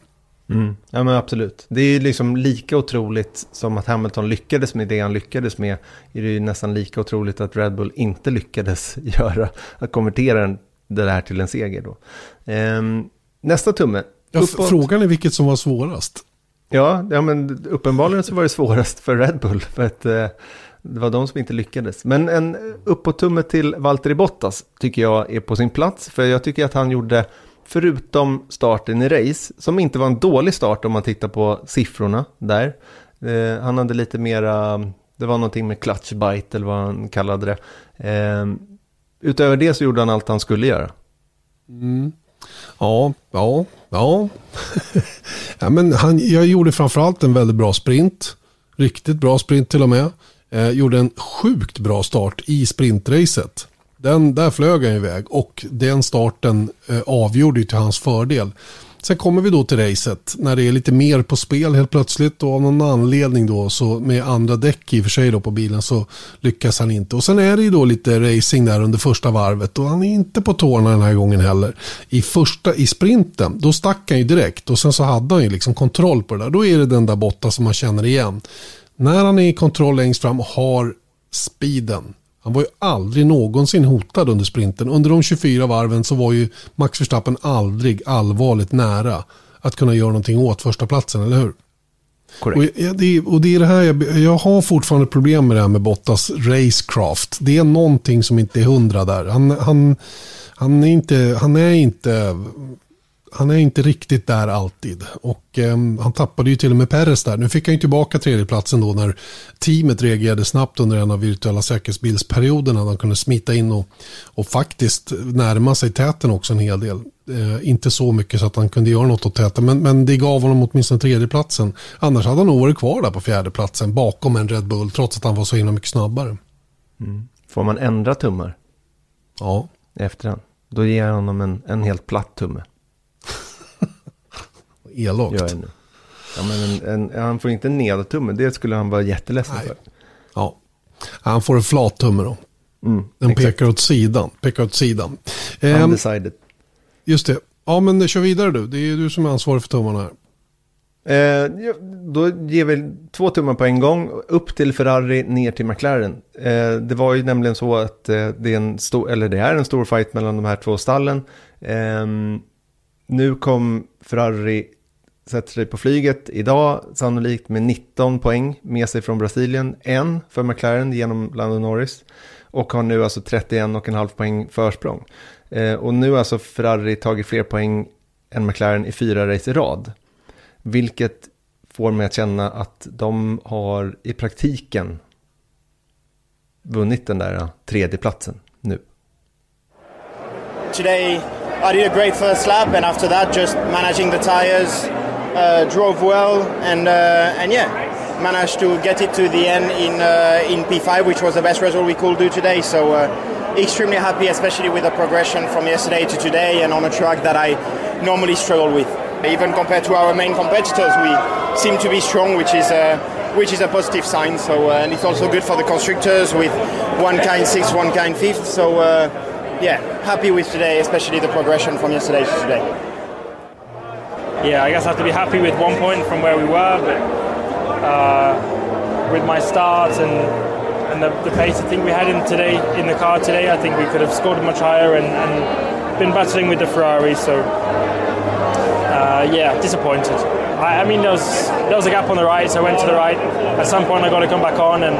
Mm. Ja men absolut. Det är liksom lika otroligt som att Hamilton lyckades med det han lyckades med. Är det ju nästan lika otroligt att Red Bull inte lyckades [laughs] göra. Att konvertera det där till en seger då. Ehm, nästa tumme. Ja, frågan är vilket som var svårast. Ja, ja, men uppenbarligen så var det svårast för Red Bull. För att eh, det var de som inte lyckades. Men en uppåt-tumme till Valtteri Bottas tycker jag är på sin plats. För jag tycker att han gjorde, förutom starten i race, som inte var en dålig start om man tittar på siffrorna där. Eh, han hade lite mera, det var någonting med clutch bite eller vad han kallade det. Eh, utöver det så gjorde han allt han skulle göra. Mm. Ja, ja, ja. [laughs] ja men han, jag gjorde framförallt en väldigt bra sprint. Riktigt bra sprint till och med. Eh, gjorde en sjukt bra start i sprintracet. Den, där flög han iväg och den starten eh, avgjorde till hans fördel. Sen kommer vi då till racet när det är lite mer på spel helt plötsligt och av någon anledning då så med andra däck i och för sig då på bilen så lyckas han inte. Och sen är det ju då lite racing där under första varvet och han är inte på tårna den här gången heller. I första, i sprinten, då stack han ju direkt och sen så hade han ju liksom kontroll på det där. Då är det den där botta som man känner igen. När han är i kontroll längst fram och har speeden han var ju aldrig någonsin hotad under sprinten. Under de 24 varven så var ju Max Verstappen aldrig allvarligt nära att kunna göra någonting åt första platsen, eller hur? Korrekt. Och, det, och det är det här jag, jag har fortfarande problem med det här med Bottas racecraft. Det är någonting som inte är hundra där. Han, han, han, är inte, han är inte han är inte riktigt där alltid. Och eh, han tappade ju till och med Perez där. Nu fick han ju tillbaka tredjeplatsen då när teamet reagerade snabbt under en av virtuella säkerhetsbilsperioderna. Han kunde smita in och, och faktiskt närma sig täten också en hel del. Eh, inte så mycket så att han kunde göra något åt täten, men, men det gav honom åtminstone tredjeplatsen. Annars hade han nog varit kvar där på fjärdeplatsen bakom en Red Bull, trots att han var så himla mycket snabbare. Mm. Får man ändra tummar? Ja. Efterhand? Då ger jag honom en, en helt platt tumme elakt. Ja, men en, en, han får inte en nedtumme, det skulle han vara jätteledsen Nej. för. Ja, han får en flat tumme då. Mm, Den exakt. pekar åt sidan. Pekar åt sidan. Ehm, Undecided. Just det. Ja, men kör vidare du. Det är du som är ansvarig för tummarna här. Eh, då ger vi två tummar på en gång. Upp till Ferrari, ner till McLaren. Eh, det var ju nämligen så att eh, det, är en stor, eller det är en stor fight mellan de här två stallen. Ehm, nu kom Ferrari sätter sig på flyget idag, sannolikt med 19 poäng med sig från Brasilien. En för McLaren genom Lando Norris. Och har nu alltså 31,5 poäng försprång. Eh, och nu har alltså Ferrari tagit fler poäng än McLaren i fyra race i rad. Vilket får mig att känna att de har i praktiken vunnit den där tredje platsen nu. Today I did a great first lap and after that just managing the tires, uh, drove well and uh, and yeah, managed to get it to the end in uh, in P5 which was the best result we could do today. So uh, extremely happy especially with the progression from yesterday to today and on a track that I normally struggle with. Even compared to our main competitors, we seem to be strong, which is a, which is a positive sign. So, uh, and it's also good for the constructors with one kind sixth, one kind fifth. So, uh, yeah, happy with today, especially the progression from yesterday to today. Yeah, I guess I have to be happy with one point from where we were, but uh, with my start and and the, the, pace I think we had in today in the car today, I think we could have scored much higher and, and been battling with the Ferrari. So uh, yeah, disappointed. I, I, mean, there was there was a gap on the right, so I went to the right. At some point, I got to come back on, and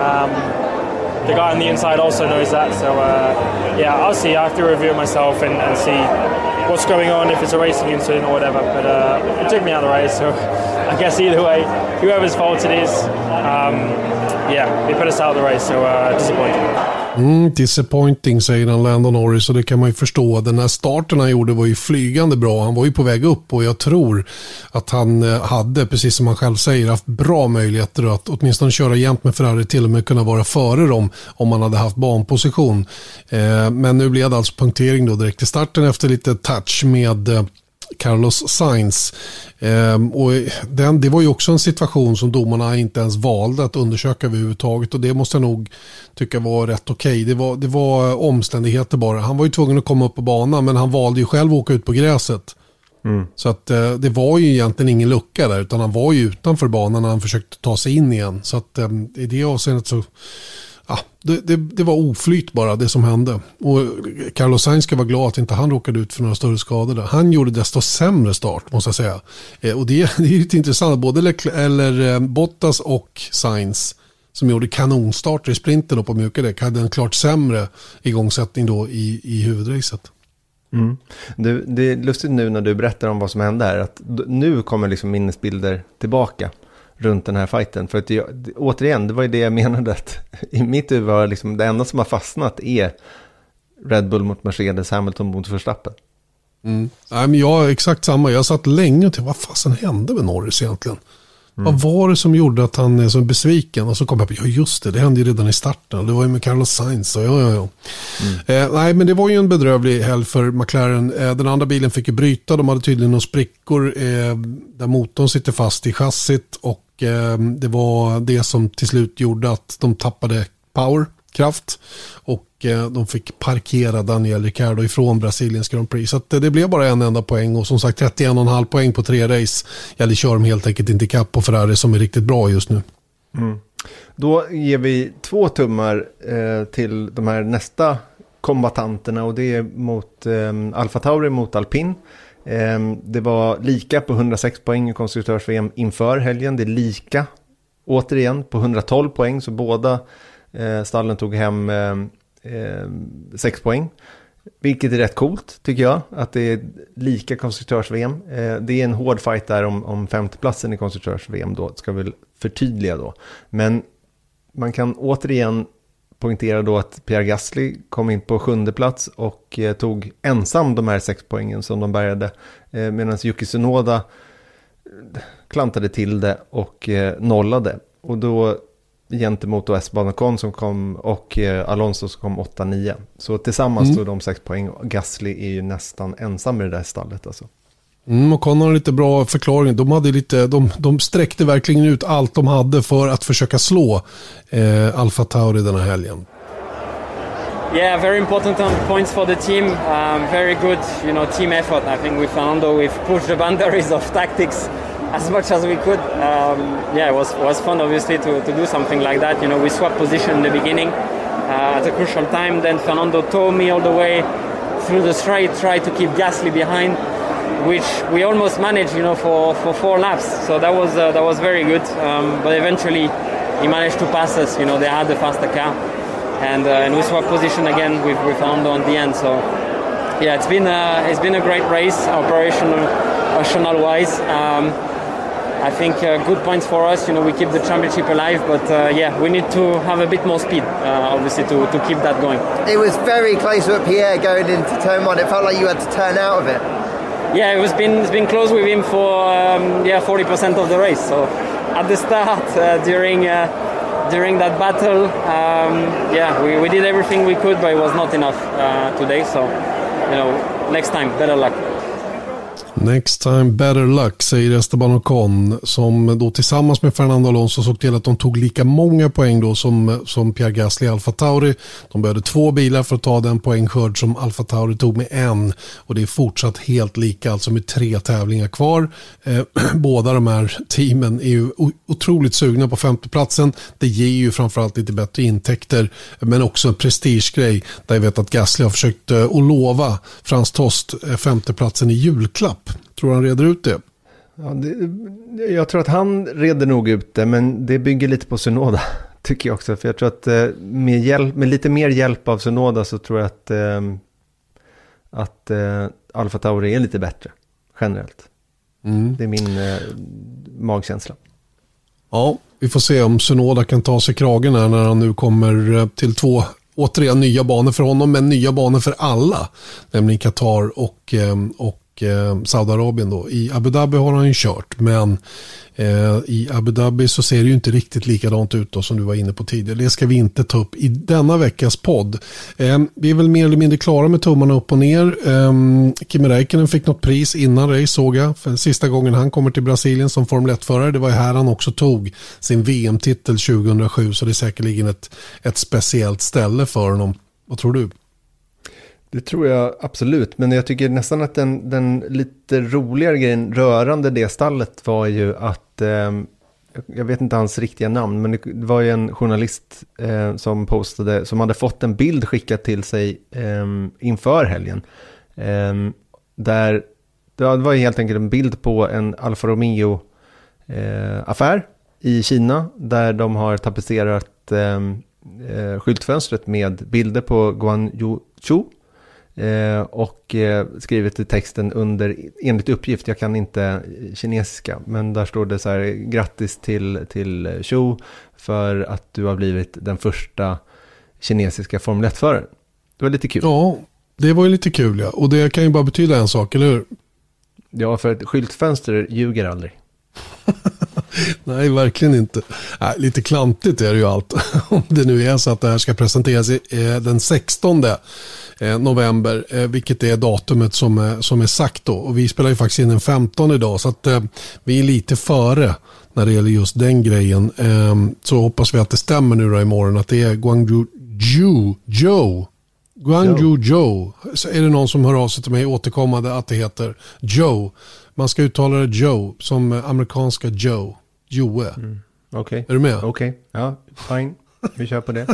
um, the guy on the inside also knows that. So uh, yeah, I'll see. I have to review it myself and, and, see what's going on, if it's a racing incident or whatever. But uh, it took me out of the race, so [laughs] I guess either way, whoever's fault it is, um, yeah, they put us out of the race. So uh, disappointing. Mm, disappointing säger han Landon Norris och det kan man ju förstå. Den här starten han gjorde var ju flygande bra. Han var ju på väg upp och jag tror att han eh, hade, precis som han själv säger, haft bra möjligheter att åtminstone köra jämt med Ferrari, till och med kunna vara före dem om han hade haft banposition. Eh, men nu blev det alltså punktering då direkt i starten efter lite touch med eh, Carlos Sainz. Ehm, och den, det var ju också en situation som domarna inte ens valde att undersöka överhuvudtaget och det måste jag nog tycka var rätt okej. Okay. Det, var, det var omständigheter bara. Han var ju tvungen att komma upp på banan men han valde ju själv att åka ut på gräset. Mm. Så att eh, det var ju egentligen ingen lucka där utan han var ju utanför banan när han försökte ta sig in igen. Så att eh, i det avseendet så det, det, det, var oflyt bara det som hände. Och Carlos Sainz ska vara glad att inte han råkade ut för några större skador där. Han gjorde desto sämre start måste jag säga. Eh, och det, [laughs] det är lite intressant, både Leclerc, eller, eh, Bottas och Sainz som gjorde kanonstarter i sprinten och på mjuka däck hade en klart sämre igångsättning då i, i huvudracet. Mm. Du, det är lustigt nu när du berättar om vad som hände här, att nu kommer liksom minnesbilder tillbaka runt den här fighten. För att jag, återigen, det var ju det jag menade att i mitt huvud var liksom det enda som har fastnat är Red Bull mot Mercedes, Hamilton mot Verstappen. Mm. Nej, men jag exakt samma. Jag satt länge och tänkte, vad fasen hände med Norris egentligen? Mm. Vad var det som gjorde att han är så besviken? Och så kom jag på, ja just det, det hände ju redan i starten. Det var ju med Carlos Sainz. Och ja, ja, ja. Mm. Eh, nej, men det var ju en bedrövlig helg för McLaren. Eh, den andra bilen fick ju bryta. De hade tydligen några sprickor eh, där motorn sitter fast i chassit. Och Ehm, det var det som till slut gjorde att de tappade power, kraft. Och eh, de fick parkera Daniel Ricciardo ifrån Brasiliens Grand Prix. Så att, eh, det blev bara en enda poäng och som sagt 31,5 poäng på tre race. Ja, det kör de helt enkelt inte ikapp på Ferrari som är riktigt bra just nu. Mm. Då ger vi två tummar eh, till de här nästa kombatanterna och det är mot eh, Alfa Tauri mot Alpin. Ehm, det var lika på 106 poäng i konstruktörs-VM inför helgen. Det är lika återigen på 112 poäng, så båda eh, stallen tog hem eh, eh, 6 poäng. Vilket är rätt coolt tycker jag, att det är lika konstruktörs-VM. Det är en hård fight där om, om femteplatsen i konstruktörs-VM då, ska vi förtydliga då. Men man kan återigen poängterar då att Pierre Gasly kom in på sjunde plats och eh, tog ensam de här sex poängen som de bärgade. Eh, Medan Yuki Tsunoda eh, klantade till det och eh, nollade. Och då gentemot då Esteban Ocon som kom och Alonso som kom 8-9. Så tillsammans mm. då de sex poäng. Gasly är ju nästan ensam i det där stallet alltså. Mm, och Connor har lite bra förklaring. De, hade lite, de, de sträckte verkligen ut allt de hade för att försöka slå eh, Alfa Tauri den här helgen. Yeah, very important points for the team. Um, very good, you know, team effort. I think with Fernando, we've pushed the boundaries of tactics as much as we could. Um, yeah, it was was fun, obviously, to, to do something like that. You know, we swapped position in the beginning uh, at a crucial time. Then Fernando tore me all the way through the straight, tried to keep Gasly behind. Which we almost managed, you know, for, for four laps. So that was uh, that was very good. Um, but eventually, he managed to pass us. You know, they had the faster car, and uh, and we swapped position again with with on the end. So yeah, it's been a, it's been a great race, operational, operational wise. Um, I think uh, good points for us. You know, we keep the championship alive, but uh, yeah, we need to have a bit more speed, uh, obviously, to, to keep that going. It was very close with Pierre going into turn one. It felt like you had to turn out of it. Yeah, it was been it's been close with him for um, yeah 40% of the race. So at the start, uh, during uh, during that battle, um, yeah, we, we did everything we could, but it was not enough uh, today. So you know, next time, better luck. Next time better luck, säger Esteban Ocon som då tillsammans med Fernando Alonso såg till att de tog lika många poäng då som, som Pierre Gasly i Alfa Tauri. De behövde två bilar för att ta den poängskörd som Alfa Tauri tog med en och det är fortsatt helt lika, alltså med tre tävlingar kvar. Eh, [clears throat] båda de här teamen är ju otroligt sugna på femteplatsen. Det ger ju framförallt lite bättre intäkter men också en prestigegrej där jag vet att Gasly har försökt eh, att lova Frans Tost eh, femteplatsen i julklapp Tror han reder ut det? Ja, det, jag tror att han reder nog ut det, men det bygger lite på Synoda. [laughs] Tycker jag också. För jag tror att eh, med, hjälp, med lite mer hjälp av Synoda så tror jag att, eh, att eh, Alfa Tauri är lite bättre generellt. Mm. Det är min magkänsla. Ja, vi får se om Synoda kan ta sig kragen här när han nu kommer till två återigen nya banor för honom, men nya banor för alla. Nämligen Qatar och, och eh, Saudiarabien då. I Abu Dhabi har han ju kört men eh, i Abu Dhabi så ser det ju inte riktigt likadant ut då som du var inne på tidigare. Det ska vi inte ta upp i denna veckas podd. Eh, vi är väl mer eller mindre klara med tummarna upp och ner. Eh, Kimi Räikkönen fick något pris innan race såg jag. För sista gången han kommer till Brasilien som Formel 1-förare. Det var ju här han också tog sin VM-titel 2007 så det är säkerligen ett, ett speciellt ställe för honom. Vad tror du? Det tror jag absolut, men jag tycker nästan att den, den lite roligare grejen rörande det stallet var ju att, eh, jag vet inte hans riktiga namn, men det var ju en journalist eh, som postade, som hade fått en bild skickad till sig eh, inför helgen. Ehm, där, det var helt enkelt en bild på en Alfa Romeo eh, affär i Kina, där de har tapetserat ehm, eh, skyltfönstret med bilder på Guan Yu Chu och eh, skrivit i texten under, enligt uppgift, jag kan inte kinesiska, men där står det så här, grattis till, till Zhou för att du har blivit den första kinesiska Formel 1-föraren. Det var lite kul. Ja, det var ju lite kul ja. Och det kan ju bara betyda en sak, eller hur? Ja, för ett skyltfönster ljuger aldrig. [laughs] Nej, verkligen inte. Nej, lite klantigt är det ju allt. [laughs] Om det nu är så att det här ska presenteras eh, den 16 eh, november, eh, vilket är datumet som som är sagt då. Och vi spelar ju faktiskt in den 15 idag, så att vi är lite före när det gäller just den grejen. Så hoppas vi att det stämmer nu då imorgon, att det är Guangzhou Zhou, Joe Guangzhou Joe. Så är det någon som hör av sig till mig återkommande att det heter Joe. Man ska uttala det Joe som amerikanska Joe. Joe. Mm. Okej. Okay. Är du med? Okej, okay. ja, fine. Vi kör på det.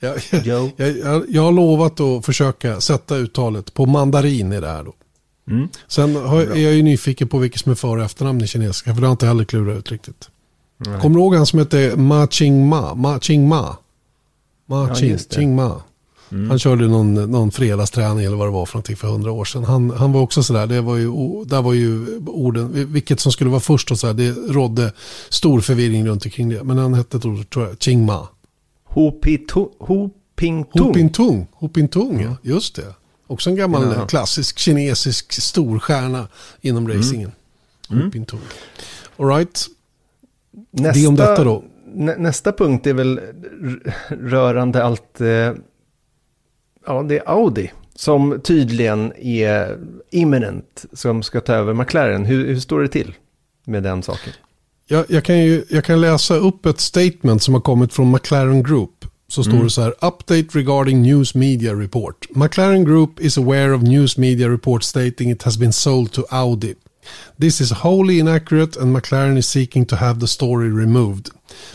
Jag. [laughs] Jag, jag, jag, har lovat att försöka sätta uttalet på mandarin i det här då. Mm. Sen har, är jag ju nyfiken på vilket som är för och efternamn i kinesiska. För det har inte heller klurat ut riktigt. Nej. Kommer du ihåg han som hette Ma Ching Ma? Ma Ching Ma? Ma Ching, ja, Ching Ma. Mm. Han körde någon, någon fredagsträning eller vad det var för någonting för hundra år sedan. Han, han var också sådär, det var ju, där var ju orden, vilket som skulle vara först och sådär, det rådde stor förvirring runt omkring det. Men han hette, tror jag, Ching Ma. Hopintung. Hopintung, Hopintung, ja. Just det. Också en gammal ja. klassisk kinesisk storstjärna inom mm. racingen. Mm. Hopintung. All right. Nästa, det om detta då. Nästa punkt är väl rörande allt eh, ja, det är Audi som tydligen är imminent som ska ta över McLaren. Hur, hur står det till med den saken? Jag, jag, kan ju, jag kan läsa upp ett statement som har kommit från McLaren Group. Så står mm. det så här, update regarding news media report. McLaren Group is aware of news media report stating it has been sold to Audi. This is wholly inaccurate and McLaren is seeking to have the story removed.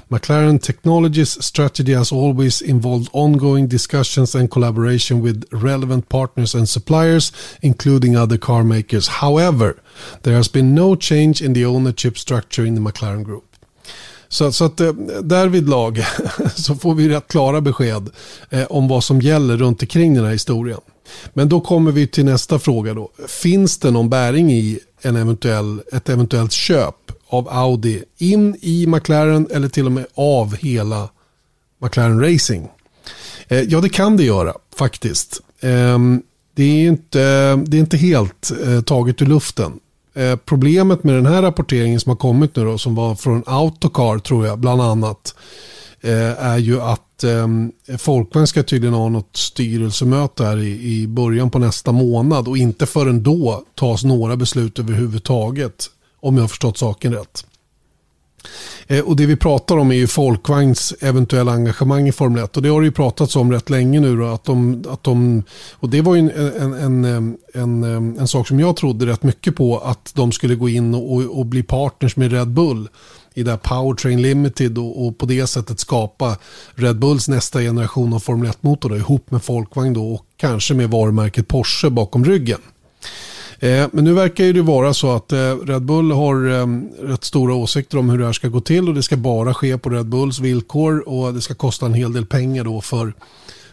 McLaren Technologies strategy has always involved ongoing discussions and collaboration with relevant partners and suppliers, including other car makers. However, there has been no change in the ownership structure in the McLaren Group. Så, så att eh, därvid lag [laughs] så får vi rätt klara besked eh, om vad som gäller runt omkring den här historien. Men då kommer vi till nästa fråga då. Finns det någon bäring i en eventuell, ett eventuellt köp av Audi in i McLaren eller till och med av hela McLaren Racing? Eh, ja, det kan det göra faktiskt. Eh, det, är inte, det är inte helt eh, taget ur luften. Eh, problemet med den här rapporteringen som har kommit nu då, som var från Autocar tror jag, bland annat, Eh, är ju att eh, Folkvagn ska tydligen ha något styrelsemöte här i, i början på nästa månad och inte förrän då tas några beslut överhuvudtaget, om jag har förstått saken rätt. Eh, och det vi pratar om är ju Folkvagns eventuella engagemang i Formel 1. Och det har det ju pratats om rätt länge nu. Då, att de, att de, och det var ju en, en, en, en, en sak som jag trodde rätt mycket på. Att de skulle gå in och, och bli partners med Red Bull i det här Powertrain Limited och, och, på det sättet skapa Red Bulls nästa generation av Formel 1-motor ihop med Folkvagn då, och kanske med varumärket Porsche bakom ryggen. Eh, men nu verkar det vara så att eh, Red Bull har eh, rätt stora åsikter om hur det här ska gå till och det ska bara ske på Red Bulls villkor och det ska kosta en hel del pengar då för,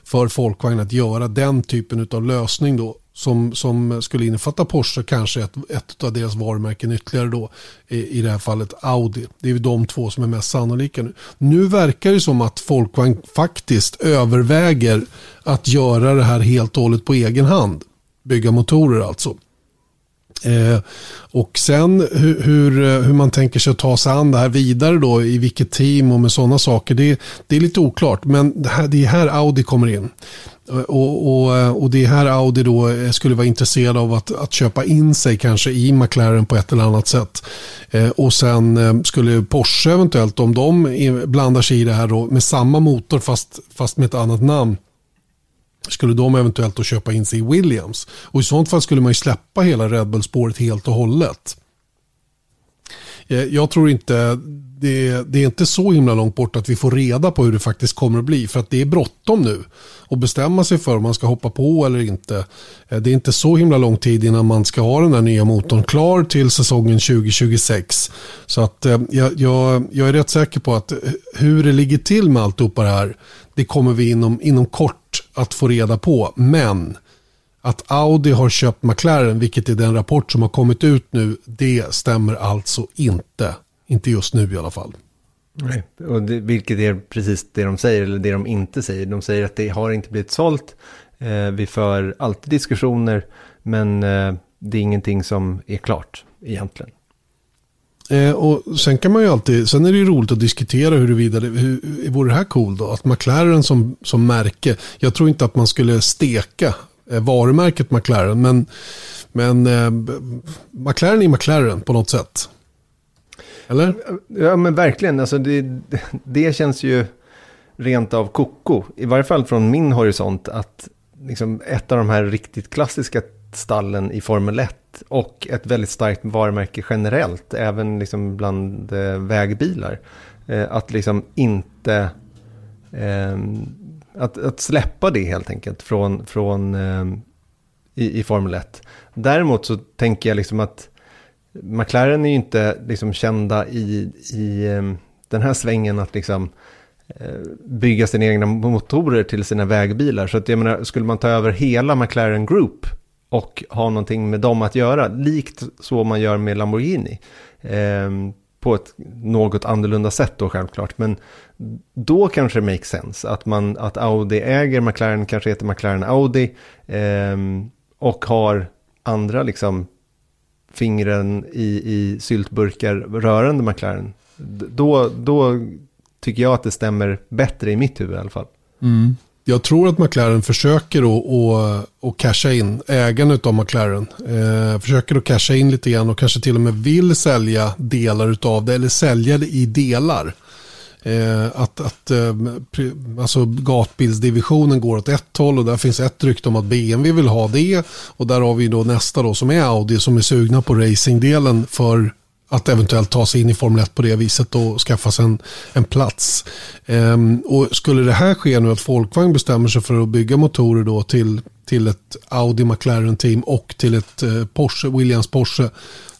för Folkvagn att göra den typen av lösning då som, som skulle innefatta Porsche, kanske ett, ett av deras varumärken ytterligare då, i, i det här fallet Audi. Det är de två som är mest sannolika nu. Nu verkar det som att Folkvagn faktiskt överväger att göra det här helt och hållet på egen hand. Bygga motorer alltså. Eh, och sen hur, hur, hur, man tänker sig att ta sig an det här vidare då, i vilket team och med sådana saker, det, det är lite oklart. Men det, här, det är här Audi kommer in. Eh, och, och, eh, och det är här Audi då skulle vara intresserad av att, att köpa in sig kanske i McLaren på ett eller annat sätt. Eh, och sen eh, skulle Porsche eventuellt, om de blandar sig i det här då, med samma motor fast, fast med ett annat namn, skulle de eventuellt då köpa in sig i Williams. Och i sånt fall skulle man ju släppa hela Red Bull-spåret helt och hållet. Eh, jag tror inte, det, det, är inte så himla långt bort att vi får reda på hur det faktiskt kommer att bli. För att det är bråttom nu att bestämma sig för om man ska hoppa på eller inte. Eh, det är inte så himla lång tid innan man ska ha den här nya motorn klar till säsongen 2026. Så att eh, jag, jag, jag är rätt säker på att hur det ligger till med alltihopa det här, det kommer vi inom, inom kort att få reda på. Men att Audi har köpt McLaren, vilket är den rapport som har kommit ut nu, det stämmer alltså inte. Inte just nu i alla fall. Nej, och det, vilket är precis det de säger, eller det de inte säger. De säger att det har inte blivit sålt. Eh, vi för alltid diskussioner, men eh, det är ingenting som är klart egentligen. Eh, och sen kan man ju alltid, sen är det ju roligt att diskutera huruvida det, hur, vore det här cool då? Att McLaren som, som märke, jag tror inte att man skulle steka eh, varumärket McLaren, men, men eh, McLaren är McLaren på något sätt. Eller? Ja men verkligen, alltså det, det känns ju rent av koko, i varje fall från min horisont, att liksom ett av de här riktigt klassiska stallen i Formel 1 och ett väldigt starkt varumärke generellt, även liksom bland eh, vägbilar. Eh, att liksom inte... Eh, att, att släppa det helt enkelt från, från eh, i, i Formel 1. Däremot så tänker jag liksom att McLaren är ju inte liksom kända i, i eh, den här svängen att liksom eh, bygga sina egna motorer till sina vägbilar. Så att jag menar, skulle man ta över hela McLaren Group och ha någonting med dem att göra, likt så man gör med Lamborghini. Eh, på ett något annorlunda sätt då självklart, men då kanske det makes sense att, man, att Audi äger McLaren, kanske heter McLaren Audi, eh, och har andra liksom fingren i, i syltburkar rörande McLaren. Då, då tycker jag att det stämmer bättre i mitt huvud i alla fall. Mm jag tror att McLaren försöker att, att, att casha in, ägaren av McLaren, eh, försöker att casha in lite grann och kanske till och med vill sälja delar av det eller sälja det i delar. Eh, att att eh, alltså gatbilsdivisionen går åt ett håll och där finns ett rykte om att BMW vill ha det och där har vi då nästa då som är Audi som är sugna på racingdelen för att eventuellt ta sig in i Formel 1 på det viset och skaffa sig en, en plats. Ehm, och skulle det här ske nu att Folkvagn bestämmer sig för att bygga motorer då till, till ett Audi McLaren team och till ett eh, Porsche, Williams Porsche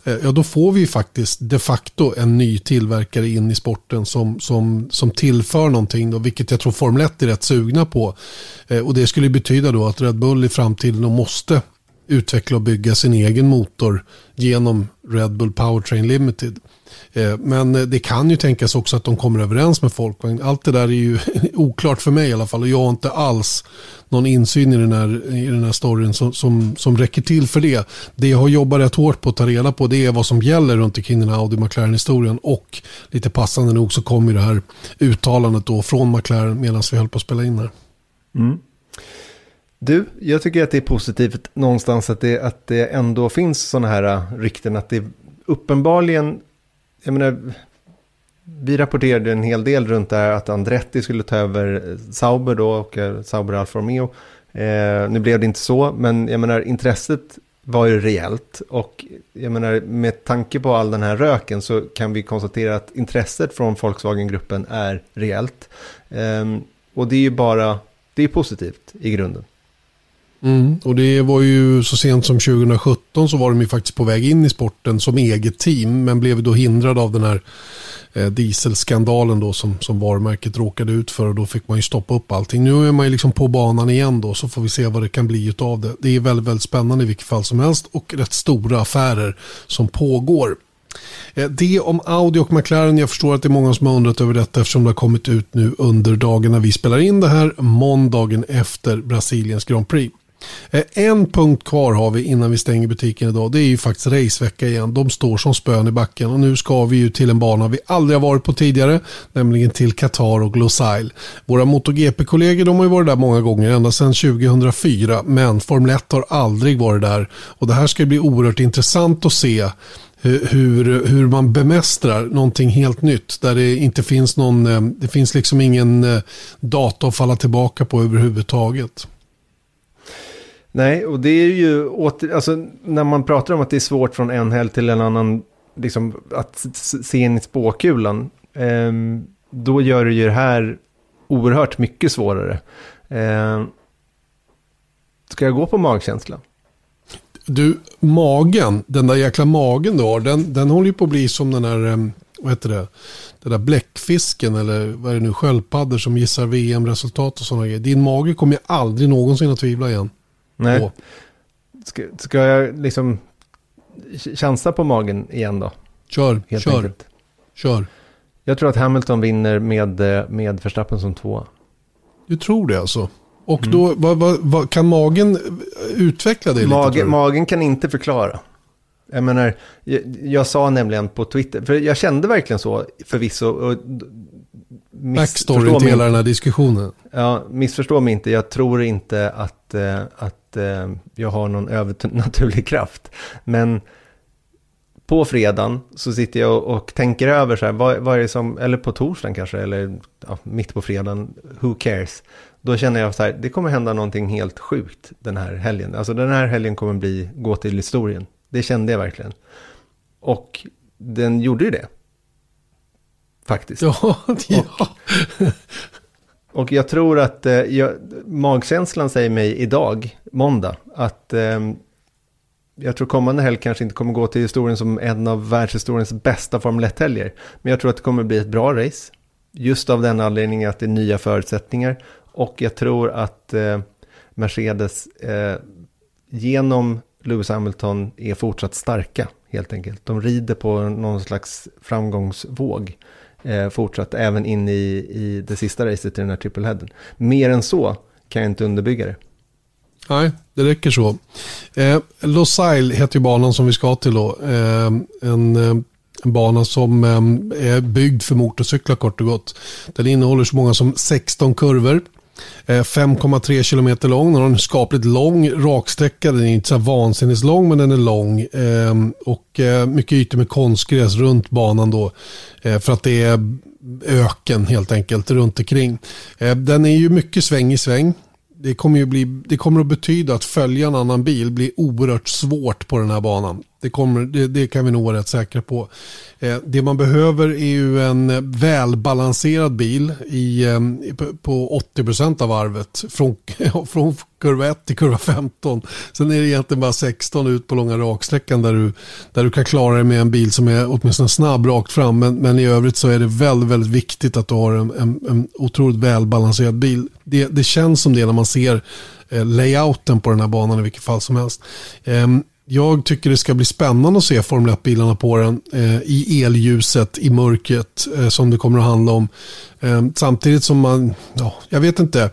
eh, ja då får vi faktiskt de facto en ny tillverkare in i sporten som, som, som tillför någonting, då, vilket jag tror Formel 1 är rätt sugna på. Eh, och det skulle betyda då att Red Bull i framtiden måste utveckla och bygga sin egen motor genom Red Bull Powertrain Limited. Eh, men eh, det kan ju tänkas också att de kommer överens med Folkvagn. Allt det där är ju [laughs] oklart för mig i alla fall och jag har inte alls någon insyn i den här, i den här storyn som, som, som räcker till för det. Det jag har jobbat rätt hårt på att ta reda på det är vad som gäller runt omkring den här Audi McLaren-historien och lite passande nog så kommer det här uttalandet då från McLaren medan vi höll på att spela in här. Mm. Du, jag tycker att det är positivt någonstans att det, att det ändå finns sådana här äh, rykten att det uppenbarligen jag menar, vi rapporterade en hel del runt det här att Andretti skulle ta över äh, Sauber då och äh, Sauber Alfa Romeo. Eh, nu blev det inte så, men jag menar intresset var ju rejält och jag menar med tanke på all den här röken så kan vi konstatera att intresset från Volkswagen-gruppen är rejält. Eh, och det är ju bara, det är positivt i grunden. Mm, och det var ju så sent som 2017 så var de ju faktiskt på väg in i sporten som eget team men blev då hindrade av den här eh, dieselskandalen då som, som varumärket råkade ut för och då fick man ju stoppa upp allting. Nu är man ju liksom på banan igen då så får vi se vad det kan bli av det. Det är väldigt, väldigt spännande i vilket fall som helst och rätt stora affärer som pågår. Eh, det om Audi och McLaren. Jag förstår att det är många som har undrat över detta eftersom det har kommit ut nu under dagen när vi spelar in det här. Måndagen efter Brasiliens Grand Prix. Eh, en punkt kvar har vi innan vi stänger butiken idag. Det är ju faktiskt racevecka igen. De står som spön i backen och nu ska vi ju till en bana vi aldrig har varit på tidigare, nämligen till Qatar och Losail. Våra MotoGP-kollegor de har ju varit där många gånger, ända sedan 2004, men Formel 1 har aldrig varit där. Och det här ska bli oerhört intressant att se hur, hur man bemästrar någonting helt nytt. Där det inte finns någon, eh, det finns liksom ingen eh, data att falla tillbaka på överhuvudtaget. Nej, och det är ju åter, alltså när man pratar om att det är svårt från en helg till en annan, liksom att se in i spåkulan, eh, då gör det ju det här oerhört mycket svårare. Eh, ska jag gå på magkänsla? Du, magen, den där jäkla magen du har, den, den håller ju på att bli som den där, ehm, vad heter det, den där bläckfisken eller vad är det nu, sköldpaddor som gissar VM-resultat och sådana grejer. Din mage kommer ju aldrig någonsin att tvivla igen. Nej. Ska, ska jag liksom chansa på magen igen då? Kör, Helt kör. Enkelt. Kör. Jag tror att Hamilton vinner med, med Verstappen som två. Du tror det alltså? Och mm. då, vad, vad, vad, kan magen utveckla det Mage, lite? Magen kan inte förklara. Jag menar, jag, jag, sa nämligen på Twitter, för jag kände verkligen så förvisso. Och, Backstoryn till hela den här diskussionen. Ja, missförstå mig inte, jag tror inte att, eh, att eh, jag har någon övernaturlig kraft. Men på fredagen så sitter jag och, tänker över så här, vad, vad, är det som, eller på torsdagen kanske, eller ja, mitt på fredagen, who cares? Då känner jag så här, det kommer hända någonting helt sjukt den här helgen. Alltså den här helgen kommer bli, gå till historien. Det kände jag verkligen. Och den gjorde ju det. Faktiskt. Ja, [laughs] ja. Och och jag tror att eh, jag, magkänslan säger mig idag, måndag, att eh, jag tror kommande helg kanske inte kommer gå till historien som en av världshistoriens bästa Formel 1-helger. Men jag tror att det kommer bli ett bra race. Just av den anledningen att det är nya förutsättningar. Och jag tror att eh, Mercedes eh, genom Lewis Hamilton är fortsatt starka helt enkelt. De rider på någon slags framgångsvåg eh, fortsatt även in i, i det sista racet i den här trippelheaden. Mer än så kan jag inte underbygga det. Nej, det räcker så. Eh, Losail heter ju banan som vi ska till då. Eh, en, eh, en bana som eh, är byggd för motorcyklar kort och gott. Den innehåller så många som 16 kurvor. Eh, 5,3 km kilometer lång. Den har en skapligt lång raksträcka. Den är inte så vansinnigt lång men den är lång. Ehm, och eh, mycket ytor med konstgräs runt banan då. Eh, för att det är öken helt enkelt runt omkring. Den är ju mycket sväng i sväng. Det kommer, ju bli, det kommer att betyda att följa en annan bil blir oerhört svårt på den här banan. Det, kommer, det, det, kan vi nog vara rätt säkra på. Eh, det man behöver är ju en välbalanserad bil i, eh, på 80% av varvet. Från, [laughs] från kurva 1 till kurva 15. Sen är det egentligen bara 16 ut på långa raksträckan där du, där du kan klara dig med en bil som är åtminstone snabb rakt fram. Men, men i övrigt så är det väldigt, väldigt viktigt att du har en, en, en otroligt välbalanserad bil. Det, det känns som det när man ser eh, layouten på den här banan i vilket fall som helst. Um, jag tycker det ska bli spännande att se Formel 1-bilarna på den eh, i elljuset, i mörkret eh, som det kommer att handla om. Eh, samtidigt som man, ja, jag vet inte.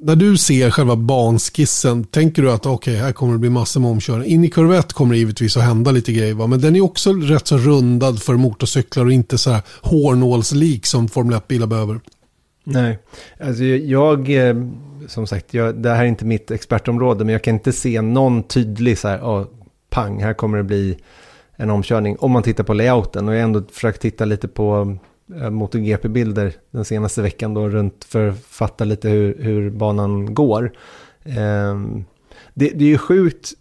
När du ser själva banskissen, tänker du att okej, okay, här kommer det bli massor med omkörning. In i kurvett kommer det givetvis att hända lite grejer, va? men den är också rätt så rundad för motorcyklar och inte så här hårnålslik som Formel 1-bilar behöver. Nej, alltså jag, eh, som sagt, jag, det här är inte mitt expertområde, men jag kan inte se någon tydlig så här, oh, pang, här kommer det bli en omkörning. Om man tittar på layouten och jag har ändå försökt titta lite på eh, MotoGP-bilder den senaste veckan då runt för att fatta lite hur, hur banan går. Um, det, det, är ju sjukt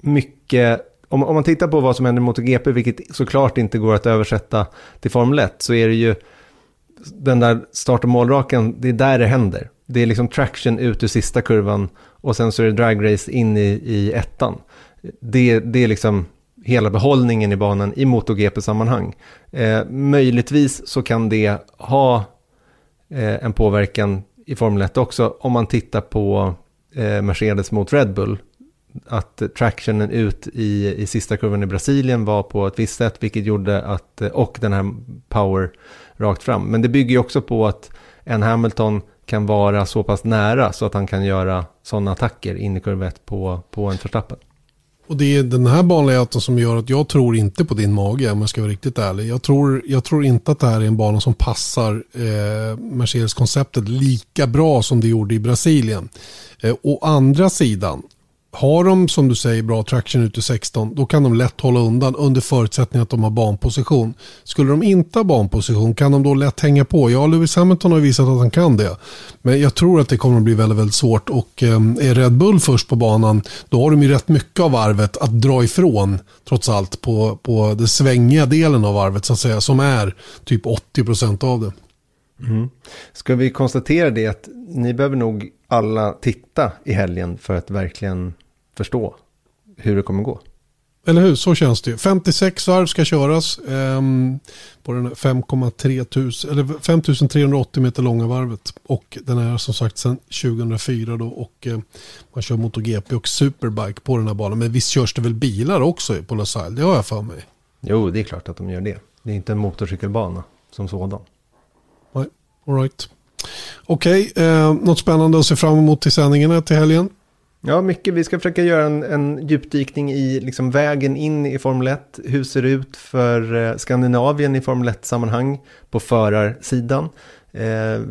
mycket, om, om man tittar på vad som händer i MotoGP, vilket såklart inte går att översätta till Formel 1, så är det ju den där start och målraken, det är där det händer. Det är liksom traction ut ur sista kurvan och sen så är det dragrace in i, i ettan. Det, det är liksom hela behållningen i banan i MotoGP-sammanhang. Eh, möjligtvis så kan det ha eh, en påverkan i Formel 1 också om man tittar på eh, Mercedes mot Red Bull. Att tractionen ut i, i sista kurvan i Brasilien var på ett visst sätt, vilket gjorde att, eh, och den här power rakt fram. Men det bygger ju också på att en Hamilton kan vara så pass nära så att han kan göra sådana attacker in i kurva 1 på, på en förstappen. Och det är den här banlayouten som gör att jag tror inte på din mage om jag ska vara riktigt ärlig. Jag tror, jag tror inte att det här är en bana som passar eh, Mercedes-konceptet lika bra som det gjorde i Brasilien. Eh, å andra sidan, har de som du säger bra traction ut i 16 då kan de lätt hålla undan under förutsättning att de har banposition. Skulle de inte ha banposition kan de då lätt hänga på. Ja, Lewis Hamilton har visat att han kan det. Men jag tror att det kommer att bli väldigt, väldigt svårt och eh, är Red Bull först på banan då har de ju rätt mycket av varvet att dra ifrån trots allt på, på den svängiga delen av varvet så att säga som är typ 80% av det. Mm. Ska vi konstatera det att ni behöver nog alla titta i helgen för att verkligen förstå hur det kommer gå. Eller hur, så känns det ju. 56 varv ska köras eh, på den 5,3 eller 5380 meter långa varvet. Och den är som sagt sedan 2004 då och eh, man kör MotoGP och Superbike på den här banan. Men visst körs det väl bilar också på LaSalle, det har jag för mig. Jo, det är klart att de gör det. Det är inte en motorcykelbana som sådan. Nej, alright. Okej, okay, eh, något spännande att se fram emot till sändningarna till helgen? Ja, mycket. Vi ska försöka göra en, en djupdykning i liksom vägen in i Formel 1. Hur ser det ut för eh, Skandinavien i Formel 1-sammanhang på förarsidan? Eh,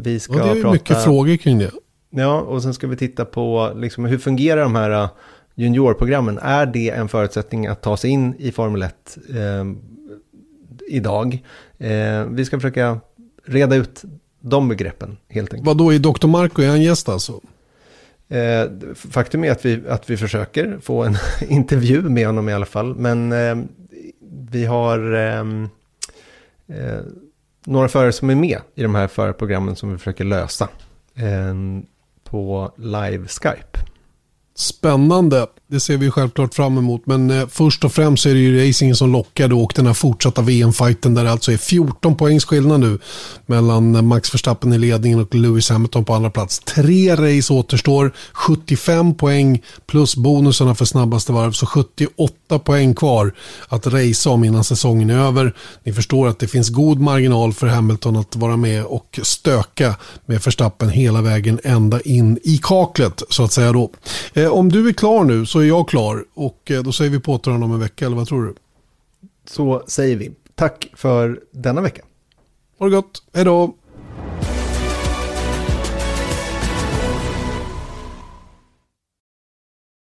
vi ska ja, det är prata... mycket frågor kring det. Ja, och sen ska vi titta på liksom, hur fungerar de här eh, juniorprogrammen? Är det en förutsättning att ta sig in i Formel 1 eh, idag? Eh, vi ska försöka reda ut de begreppen helt enkelt. Vad då är Dr. Marco, är han gäst alltså? Eh, faktum är att vi, att vi försöker få en [laughs] intervju med honom i alla fall. Men eh, vi har ehm, eh, några förare som är med i de här förarprogrammen som vi försöker lösa ehm, på live Skype. Spännande, det ser vi självklart fram emot. Men eh, först och främst är det ju racingen som lockar då och den här fortsatta VM-fighten där det alltså är 14 poängs skillnad nu mellan eh, Max Verstappen i ledningen och Lewis Hamilton på andra plats. Tre race återstår, 75 poäng plus bonusarna för snabbaste varv, så 78 poäng kvar att racea om innan säsongen är över. Ni förstår att det finns god marginal för Hamilton att vara med och stöka med Verstappen hela vägen ända in i kaklet så att säga då. Eh, Eh, om du är klar nu så är jag klar och eh, då säger vi på om en vecka, eller vad tror du? Så säger vi. Tack för denna vecka. Ha det gott, hej då!